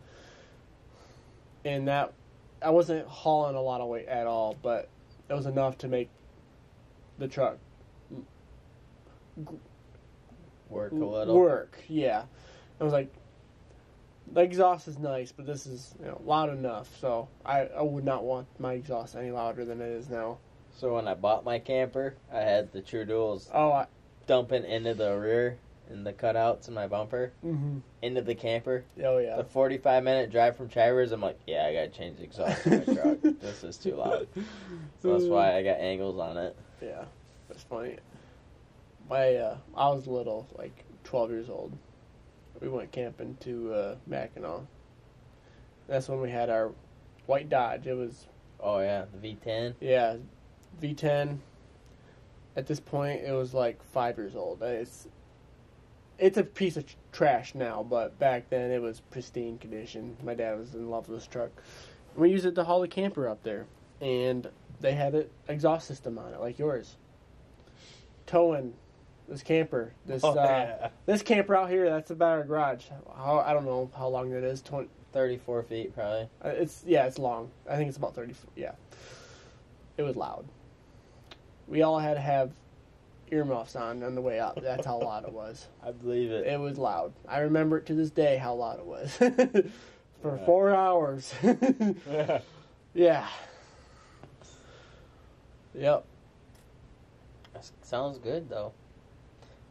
and that I wasn't hauling a lot of weight at all, but it was enough to make the truck Work a little. work. Yeah, I was like, the exhaust is nice, but this is you know loud enough. So I, I would not want my exhaust any louder than it is now. So when I bought my camper, I had the True Duals Oh, I, dumping into the rear and the cutouts in my bumper mm-hmm. into the camper. oh yeah. The 45 minute drive from Chivers, I'm like, yeah, I gotta change the exhaust in my truck. This is too loud. So that's why I got angles on it. Yeah, that's funny. My uh, I was little, like twelve years old. We went camping to uh, Mackinac. That's when we had our white Dodge. It was Oh yeah, the V10. Yeah, V10. At this point, it was like five years old. It's it's a piece of trash now, but back then it was pristine condition. My dad was in love with this truck. We used it to haul the camper up there, and they had an exhaust system on it, like yours. Towing this camper, this Oh, uh, yeah. this camper out here. That's about our garage. How, I don't know how long that is. Twenty. 34 feet probably. Uh, it's yeah, it's long. I think it's about thirty. Yeah, it was loud. We all had to have earmuffs on on the way up. That's how loud it was. I believe it. It was loud. I remember it to this day how loud it was for Yeah. four hours. yeah. Yep. That sounds good though.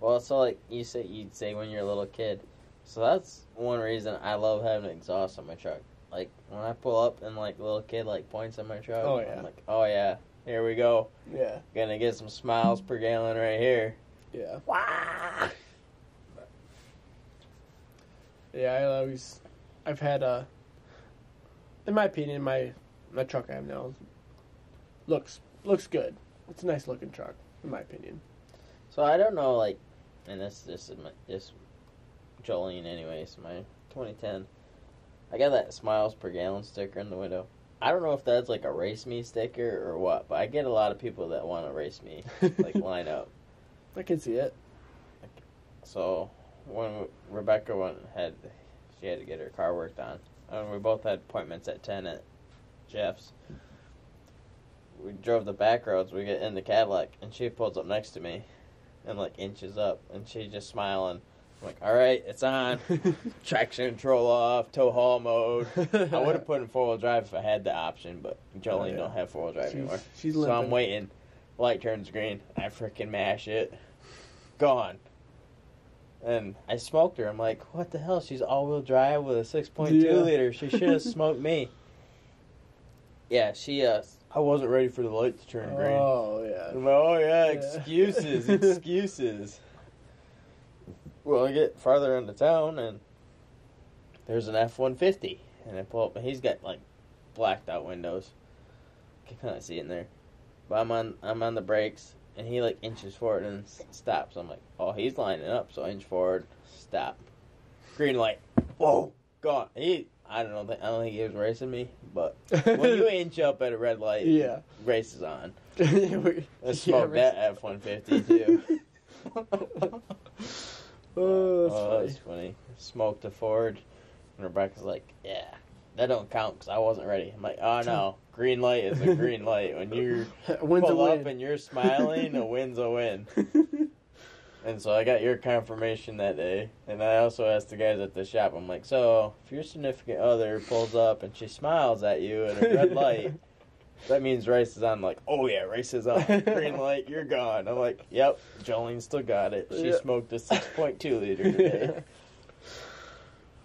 Well, so like you say, you'd say when you're a little kid. So that's one reason I love having an exhaust on my truck. Like when I pull up and like little kid like points at my truck, Oh, yeah. I'm like, oh yeah, here we go. Yeah. Gonna get some smiles per gallon right here. Yeah. Wow. Yeah. I always, I've had a. In my opinion, my my truck I have now looks looks good. It's a nice looking truck, in my opinion. So I don't know, like, and this this is my this Jolene anyways, my 2010. I got that smiles per gallon sticker in the window. I don't know if that's like a race me sticker or what, but I get a lot of people that want to race me, like line up. I can see it. So when Rebecca went had, she had to get her car worked on, and we both had appointments at ten at Jeff's. We drove the back roads. We get in the Cadillac, and she pulls up next to me, and like inches up, and she just smiling. I'm like, all right, it's on. Traction control off, tow haul mode. I would have put in four wheel drive if I had the option, but Jolene Oh, yeah. don't have four wheel drive She's, anymore. she's So. I'm waiting. Light turns green. I freaking mash it. Gone. And I smoked her. I'm like, what the hell? She's all wheel drive with a 6.2 Yeah. liter. She should have smoked me. Yeah, she, uh, I wasn't ready for the light to turn green. Oh yeah. Like, oh, Yeah. excuses, excuses. Well, I get farther into town and there's an F 150. And I pull up and he's got like blacked out windows. I Can kind of see in there. But I'm on I'm on the brakes and he like inches forward and stops. I'm like, oh, he's lining up, so I inch forward, stop. Green light. Whoa, gone. He, I don't know. I don't think he was racing me, but when you inch up at a red light, yeah. race is on. We- Let's yeah, that F one fifty too. Oh, that's oh, funny. that's funny. Smoked a Ford, and Rebecca's like, "Yeah, that don't count because I wasn't ready." I'm like, "Oh no, green light is a green light. When you Wins a pull up win. and you're smiling, a win's a win." And so I got your confirmation that day, and I also asked the guys at the shop. I'm like, "So if your significant other pulls up and she smiles at you at a red light." That means race is on. Like, oh yeah, race is on. Green light, you're gone. I'm like, yep, Jolene still got it. She Yeah. smoked a 6.2 liter today.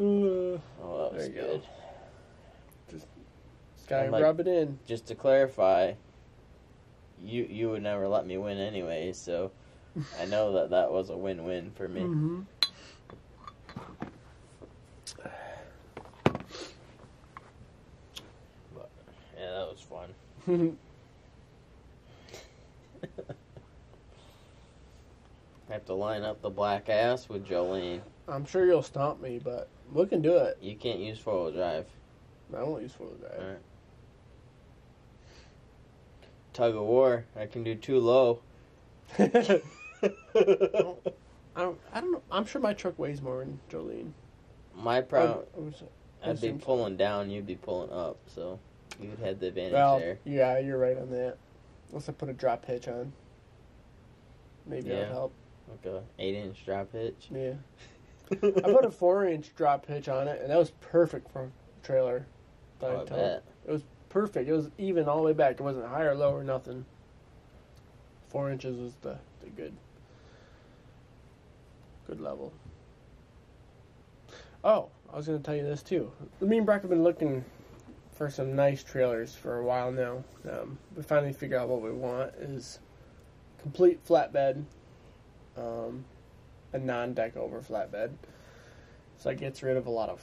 Oh, that was There you go. good. Gotta like- rub it in. Just to clarify, you you would never let me win anyway, so I know that that was a win-win for me. Mm-hmm. But yeah, that was fun. I have to line up the black ass with Jolene. I'm sure you'll stomp me, but we can do it. You can't use four-wheel drive. I won't use four wheel drive. Alright. tug of war. I can do too low. I don't, I don't know. I'm sure my truck weighs more than Jolene. My problem, I was- I'd be pulling down, you'd be pulling up, so you'd have the advantage well, there. yeah, you're right on that. Unless I put a drop hitch on. Maybe Yeah. that'll help. Like a eight inch drop hitch. Yeah. I put a four inch drop hitch on it, and that was perfect for a trailer. I Oh, I bet. It was perfect. It was even all the way back. It wasn't high or low or nothing. Four inches was the, the good good level. Oh, I was going to tell you this too. Me and Brock have been looking for some nice trailers for a while now. Um, we finally figured out what we want is complete flatbed, um, a non-deck over flatbed. So it gets rid of a lot of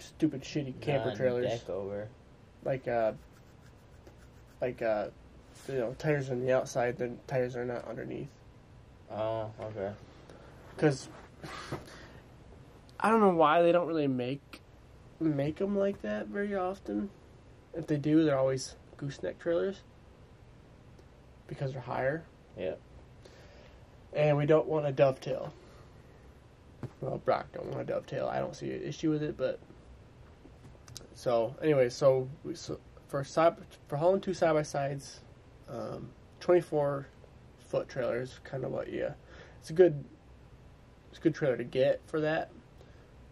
stupid, shitty camper trailers Deck over. like uh like uh you know tires on the outside then tires are not underneath Oh, okay. because i don't know why they don't really make make them like that very often if they do they're always gooseneck trailers because they're higher Yeah. and we don't want a dovetail well brock don't want a dovetail i don't see an issue with it but so anyway so we so for side for hauling two side by sides um, 24 foot trailers kind of what yeah it's a good it's a good trailer to get for that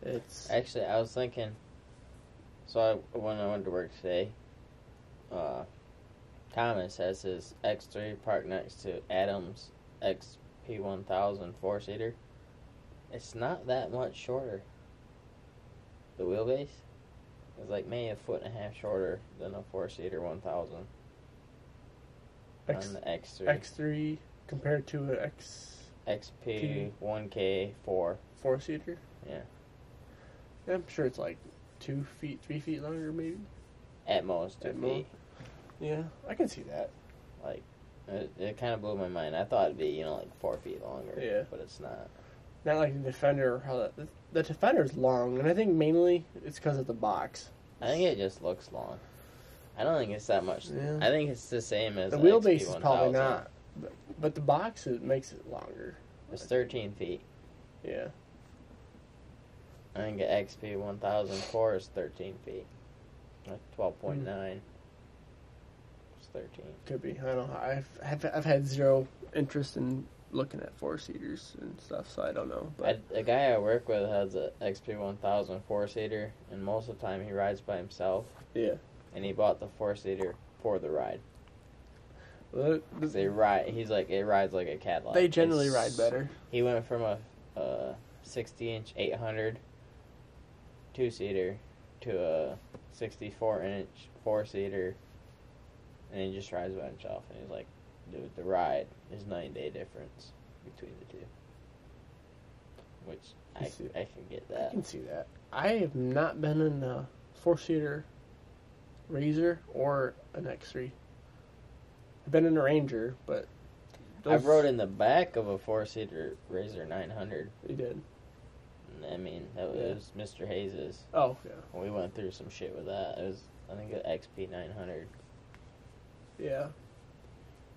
it's Actually, I was thinking. So I, when I went to work today, uh, Thomas has his X3 parked next to Adam's XP1000 four seater. It's not that much shorter. The wheelbase is like maybe a foot and a half shorter than a four seater 1000 X, on the X3. x3 compared to an x XP 1K 4. four seater Yeah. i'm sure it's like two feet three feet longer maybe At most two At feet. most. yeah i can see that Like, it, it kind of blew my mind. I thought it'd be, you know, like four feet longer. Yeah. But it's not. Not like the Defender. How that, the, the Defender's long, and I think mainly it's because of the box. I think it just looks long. I don't think it's that much. Yeah. I think it's the same as The the wheelbase is probably not, but, but the box it makes it longer. It's 13 feet. Yeah, I think an XP 1004 is 13 feet. Like 12.9. Hmm. It's 13. could be. I don't know. I've I've, I've had zero interest in looking at four seaters and stuff, so I don't know. But a guy I work with has an XP 1000 four seater, and most of the time he rides by himself. yeah, And he bought the four seater for the ride. Well, they ride. He's like it rides like a Cadillac. they generally It's- ride better. He went from a, a 60 inch 800 two seater to a 64 inch four seater, and he just rides by himself. And he's like, dude, the ride is nine day difference between the two. Which I, I. I can get that. I can see that. I have not been in a four seater RZR or an X3. I've been in a Ranger, but I've rode in the back of a four seater RZR 900. You did. I mean, that Yeah. was Mr. Hayes's. Oh yeah, We went through some shit with that. It was, I think, an XP 900. yeah.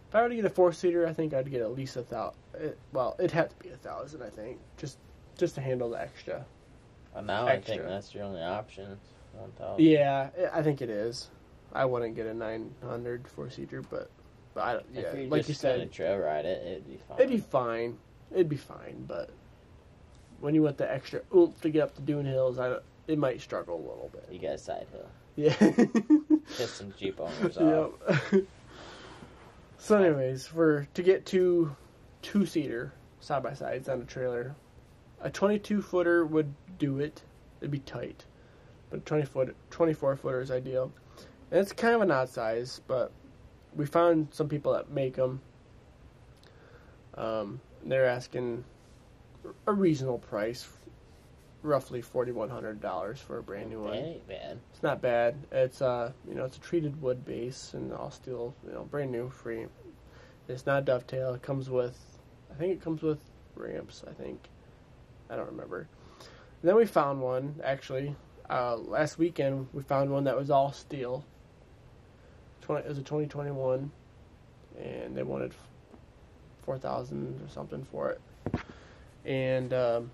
If I were to get a four seater, I think I'd get at least a thousand. It, eh, well, it'd have to be a thousand, I think, just just to handle the extra. Well, now I think that's your only option. One thousand. Yeah, I- think it is. I wouldn't get a 900 four seater, but but I don't. If Yeah, you're like just you said, trail ride it, it'd be fine. it'd be fine. It'd be fine, but when you want the extra oomph to get up the dune hills, I it might struggle a little bit. You got a side hill. Yeah. Piss some Jeep owners off. Yep. so, anyways, for to get two two seater side by sides on a trailer, a twenty two footer would do it. It'd be tight, but twenty foot twenty four footer is ideal. And it's kind of an odd size, but we found some people that make them. Um, they're asking a reasonable price, roughly forty one hundred dollars for a brand new That one. ain't bad. It's not bad. It's uh, you know, it's a treated wood base and all steel, you know, brand new, free. It's not dovetail. It comes with, I think it comes with ramps. I think, I don't remember. And then we found one actually uh, last weekend. We found one that was all steel. Twenty, it was a twenty twenty one. and they wanted four thousand or something for it. And um,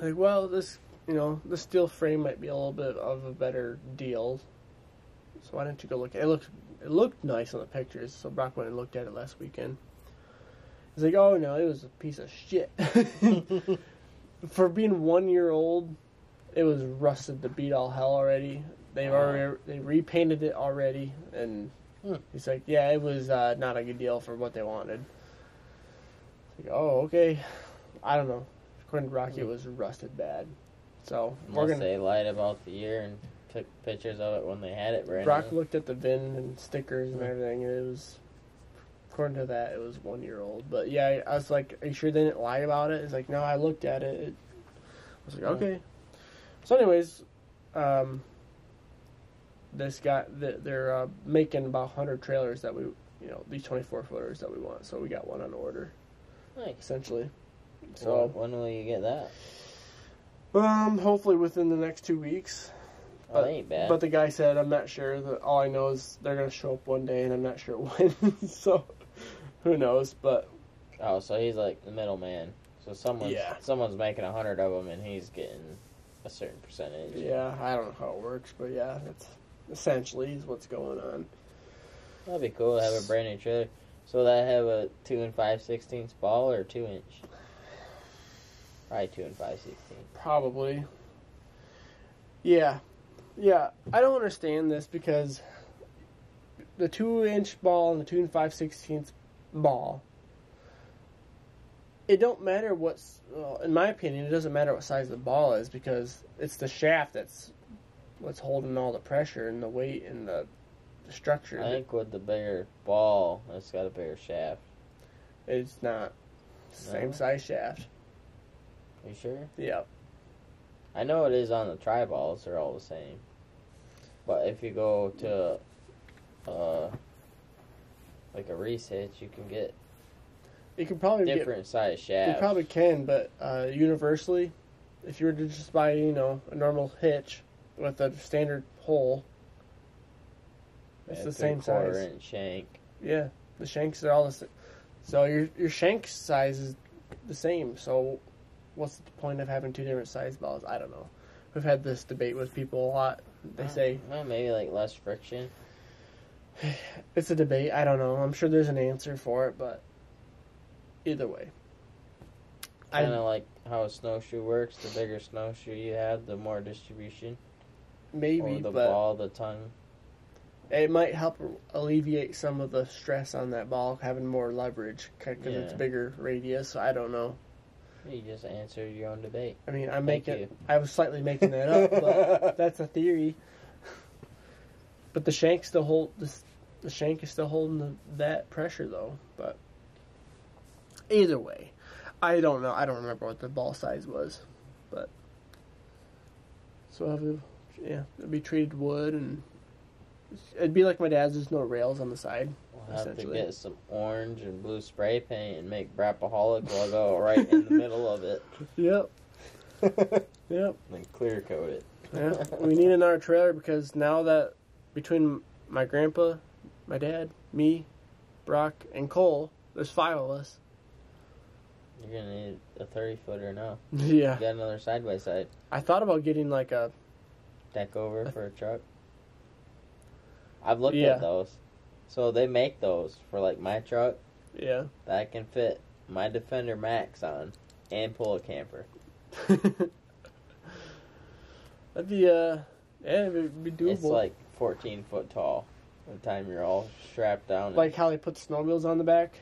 like, well, this you know the steel frame might be a little bit of a better deal. So why don't you go look at it? It looked it looked nice on the pictures. So Brock went and looked at it last weekend. He's like, oh no, it was a piece of shit. For being one year old, it was rusted to beat all hell already. They've already they repainted it already, and Hmm. he's like, yeah, it was uh, not a good deal for what they wanted. Like, oh okay, I don't know. According to Rocky, it was rusted bad. So we're Unless gonna. they lied about the year and took pictures of it when they had it brand Brock new. looked at the VIN and stickers and everything, and it was, according to that, it was one year old. But yeah, I was like, "Are you sure they didn't lie about it?" It's like, "No, I looked at it." it I was like. "Okay." So, anyways, um, this guy, they're uh, making about hundred trailers that we, you know, these twenty four footers that we want. So we got one on order, Nice. essentially. So So, when will you get that? um, hopefully within the next two weeks. Oh, that ain't bad. But the guy said, I'm not sure. That all I know is they're gonna show up one day, and I'm not sure when. so, who knows? But oh, so he's like the middleman. So someone's Yeah. someone's making a hundred of them, and he's getting a certain percentage. yeah, I don't know how it works, but yeah, that's essentially is what's going on. That'd be cool to have a brand new trailer. So that have a two and five sixteenths ball or two inch? Probably two and five sixteenths. Probably. Yeah, yeah. I don't understand this because the two-inch ball and the two and five sixteenths ball. It don't matter what's, well, in my opinion, it doesn't matter what size the ball is because it's the shaft that's what's holding all the pressure and the weight and the, the structure. I think with the bigger ball, it's got a bigger shaft. It's not same No? size shaft. you sure? Yeah. I know it is on the tri balls; they're all the same. But if you go to, uh, like a Reese hitch, you can get You can probably get different size shaft. You probably can, but uh, universally, if you were to just buy, you know, a normal hitch with a standard hole, it's the same size. inch shank. Yeah, the shanks are all the same. So your your shank size is the same. So what's the point of having two different size balls? I don't know. We've had this debate with people a lot. They say well, maybe like less friction. it's a debate. I don't know. I'm sure there's an answer for it, but either way, I Kind of like how a snowshoe works. The bigger snowshoe you have, the more distribution. maybe, or the ball, the tongue. It might help alleviate some of the stress on that ball having more leverage because it's bigger radius. So I don't know. You just answered your own debate. I mean, I'm Thank making. you. I was slightly making that up, but that's a theory. But the shank still hold this. The shank is still holding the, that pressure though. But either way, I don't know. I don't remember what the ball size was, but so have yeah, it'd be treated wood and it'd be like my dad's. There's no rails on the side. We'll have to get some orange and blue spray paint and make Braapaholic logo right in the middle of it. Yep. Yep. And clear coat it. Yeah, we need another trailer because now that between my grandpa, my dad, me, Brock, and Cole, there's five of us. You're gonna need a 30 footer now. Yeah, You got another side by side I thought about getting like a deck over for a truck. I've looked Yeah. at those. So they make those for like my truck yeah. that I can fit my Defender Max on and pull a camper. That'd be uh, yeah, it'd be doable. It's like 14 foot tall. By the time you're all strapped down. like how they put snow wheels on the back.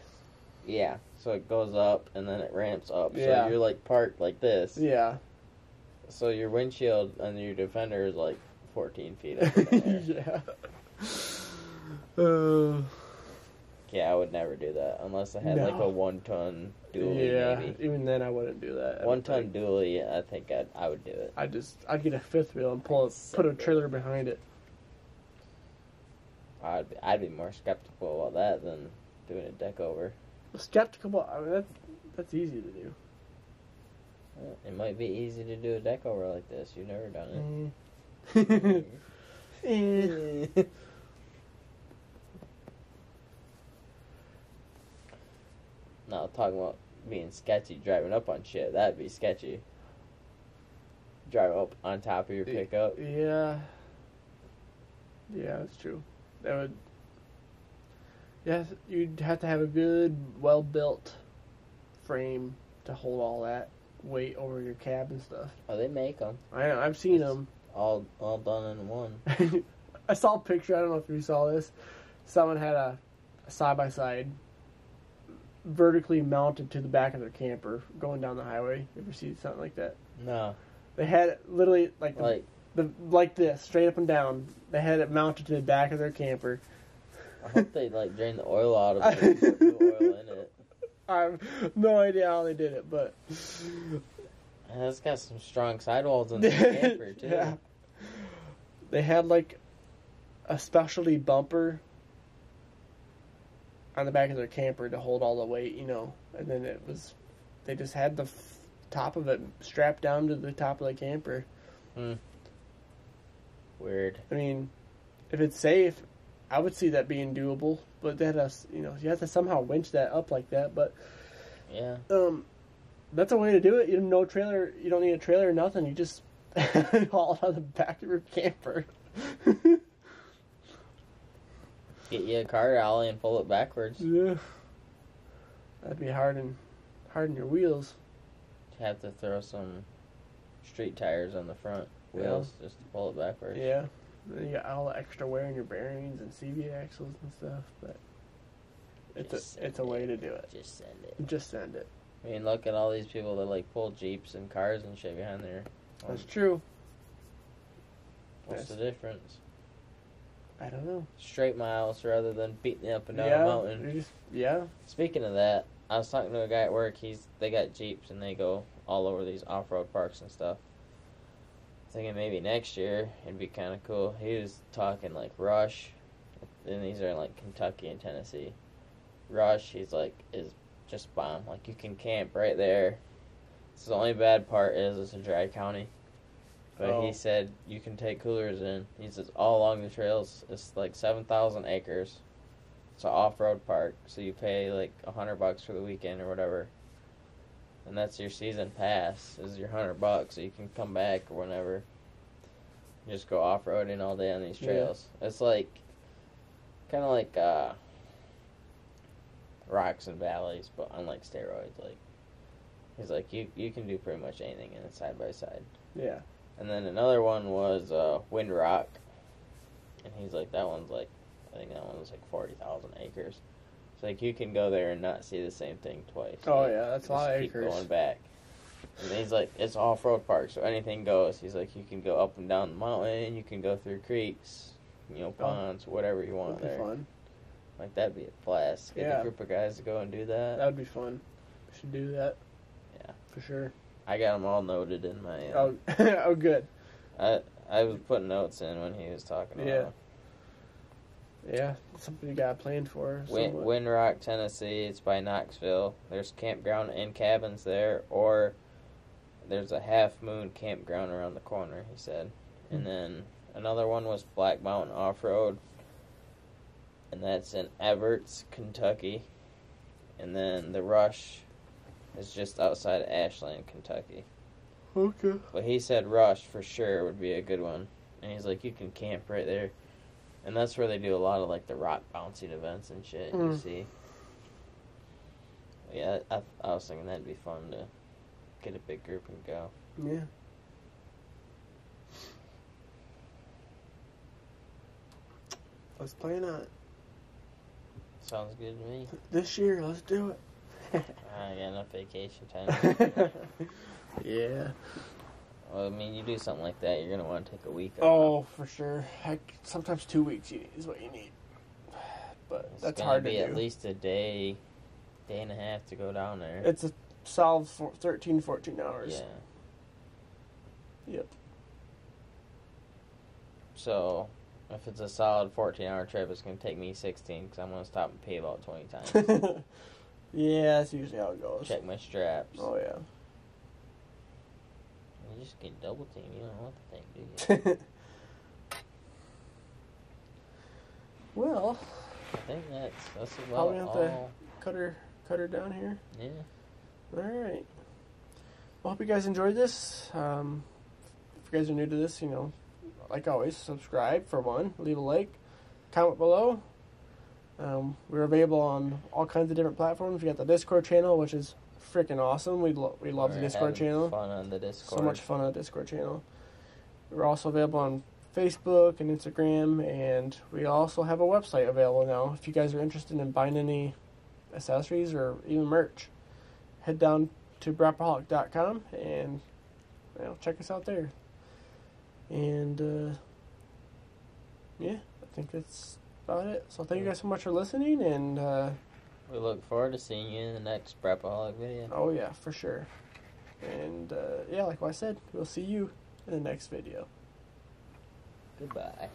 yeah. So it goes up and then it ramps up. Yeah. So you're like parked like this. Yeah. So your windshield and your Defender is like 14 feet up yeah. Uh, Yeah, I would never do that unless I had like a one ton dually yeah. maybe. Even then, I wouldn't do that. One ton dually, I think I'd, I would do it. I just I'd get a fifth wheel and pull it, put a trailer behind it. I'd be, I'd be more skeptical about that than doing a deck over. Skeptical. about- I mean, that's that's easy to do. It might be easy to do a deck over like this. You've never done Eh. it. Now talking about being sketchy, driving up on shit, that'd be sketchy. Drive up on top of your pickup. Yeah. Yeah, that's true. That would. Yeah, you'd have to have a good, well built frame to hold all that weight over your cab and stuff. Oh, they make them I know, I've seen them. all all done in one. I saw a picture. I don't know if you saw this. Someone had a side by side vertically mounted to the back of their camper going down the highway. You ever see something like that? No, They had it literally like the, like the like this, straight up and down. They had it mounted to the back of their camper. I hope they like drain the oil out of it, and put oil in it. I have no idea how they did it, but And it's got some strong sidewalls in the camper too. yeah. They had like a specialty bumper on the back of their camper to hold all the weight, you know. And then it was, they just had the f- top of it strapped down to the top of the camper. Weird. I mean, if it's safe, I would see that being doable. But that has, you know, you have to somehow winch that up like that. But Yeah. um, that's a way to do it. You no trailer, you don't need a trailer or nothing. You just haul it on the back of your camper. Get you a car alley and pull it backwards. yeah, that'd be hard and hard on your wheels. To have to throw some street tires on the front wheels just to pull it backwards. Yeah, then you got all the extra wear in your bearings and CV axles and stuff. But it's Just a it's a way it. to do it. Just send it. Just send it. I mean, look at all these people that like pull jeeps and cars and shit behind there. That's true. What's the difference? I don't know. Straight miles rather than beating up and down yeah, a mountain. just- yeah. Speaking of that, I was talking to a guy at work. He's they got jeeps and they go all over these off road parks and stuff. Thinking maybe next year it'd be kind of cool. He was talking like Rush, and these are in like Kentucky and Tennessee. Rush, he's like is just bomb. Like you can camp right there. So the only bad part is it's a dry county. But Oh. he said you can take coolers in. He says all along the trails. It's like seven thousand acres. It's an off-road park, so you pay like a hundred bucks for the weekend or whatever, and that's your season pass. Is your hundred bucks, so you can come back or whenever. You just go off-roading all day on these Yeah. trails. It's like, kind of like uh, rocks and valleys, but unlike steroids. Like, he's like you you can do pretty much anything in it side by side. Yeah. And then another one was uh, Windrock, and he's like, that one's like, I think that one was like forty thousand acres. It's like you can go there and not see the same thing twice. Oh Like, yeah, that's a lot of keep acres. going back. And he's like, it's off road park, so anything goes. He's like, you can go up and down the mountain, you can go through creeks, you know, Oh. ponds, whatever you want That'd be there. fun. Like that'd be a blast. Get Yeah. a group of guys to go and do that. That would be fun. We should do that. Yeah. For sure. I got them all noted in my. Uh, Oh, oh, good. I I was putting notes in when he was talking about. Yeah. it. Yeah, something you got planned for. Win. Windrock, Tennessee. It's by Knoxville. There's campground and cabins there, or there's a half moon campground around the corner. He said, and Hmm. then another one was Black Mountain Off Road, and that's in Evarts, Kentucky. And then the Rush is just outside of Ashland, Kentucky. Okay. But he said Rush for sure would be a good one, and he's like, you can camp right there. And that's where they do a lot of like the rock bouncing events and shit. You Mm. see. Yeah, I, I was thinking that'd be fun to get a big group and go. Yeah. Let's plan on it. Sounds good to me. This year, let's do it. I got enough vacation time. yeah. well, I mean, you do something like that, you're gonna want to take a week. off. Oh, for sure. Heck, sometimes two weeks is what you need. But It's that's hard be to do. at least a day, day and a half to go down there. It's a solid four, 13, 14 hours. yeah. Yep. So, if it's a solid 14 hour trip, it's going to take me 16 because I'm going to stop and pee about 20 times. yeah, that's usually how it goes. Check my straps. Oh, yeah. You just get double team. You don't know what to think, do you? well, I think that's that's about Probably have to- all. cut her cut her down here. Yeah. All right. Well, hope you guys enjoyed this. Um, if you guys are new to this, you know, like always, subscribe for one, leave a like, comment below. Um, we're available on all kinds of different platforms. We got the Discord channel, which is freaking awesome. We lo- we love the We're Discord having channel. Fun on the Discord. So much fun on the Discord channel. We're also available on Facebook and Instagram, and we also have a website available now. If you guys are interested in buying any accessories or even merch, head down to braapaholic.com and you know, check us out there. And uh, yeah, I think that's about it. So thank you guys so much for listening, and uh, We look forward to seeing you in the next Braapaholic video. oh yeah, for sure. And uh, yeah, like I said, we'll see you in the next video. Goodbye.